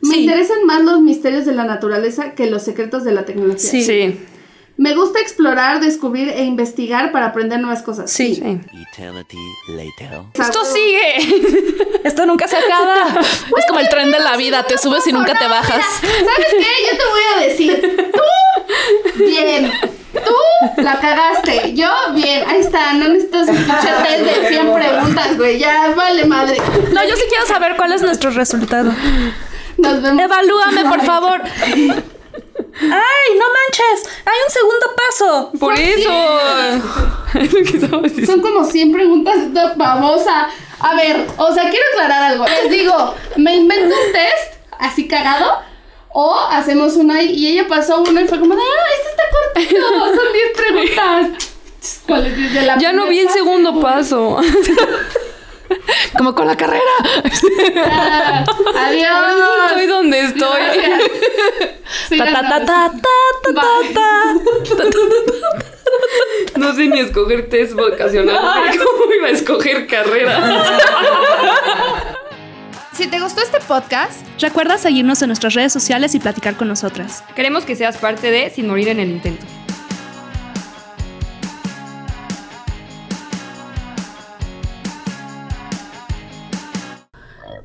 Me Sí. interesan más los misterios de la naturaleza que los secretos de la tecnología. Sí. Sí. Me gusta explorar, descubrir e investigar para aprender nuevas cosas. Sí. Sí. Eternity later. Esto sigue. Esto nunca se acaba. Es como el tren de la vida, te subes y nunca te bajas. ¿Sabes qué? Yo te voy a decir. Tú, bien. Tú la cagaste. Yo, bien. Ahí está. No necesitas test de 100 preguntas, güey. Ya, vale madre. No, yo sí quiero saber cuál es nuestro resultado. Nos vemos. Evalúame, por favor. ¡Ay, no manches! Hay un segundo paso. Por eso. Es lo que estaba diciendo. Son como 100 preguntas de babosa. A ver, o sea, quiero aclarar algo. Les digo, me invento un test así cagado. O hacemos una y ella pasó uno y fue como de, ah, este está cortito, son 10 preguntas. ¿Cuál es desde la Ya no vi el segundo paso. Como con la carrera. Ah, Adiós. Estoy donde estoy. Sí, Ta, ta, ta, ta, ta, ta, ta, ta. No sé ni escoger test vocacional. ¿Cómo iba a escoger carrera? Si te gustó este podcast, Recuerda seguirnos en nuestras redes sociales y platicar con nosotras. Queremos que seas parte de Sin Morir en el Intento.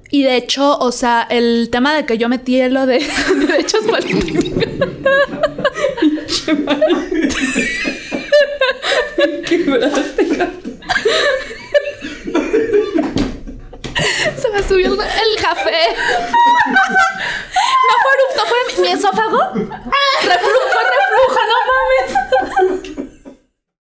Y de hecho, o sea, el tema de que yo metí lo de derechos políticos. Quebraste, Se me subió el, el café. No fue, no fue mi, mi esófago. Reflujo, reflujo, no mames.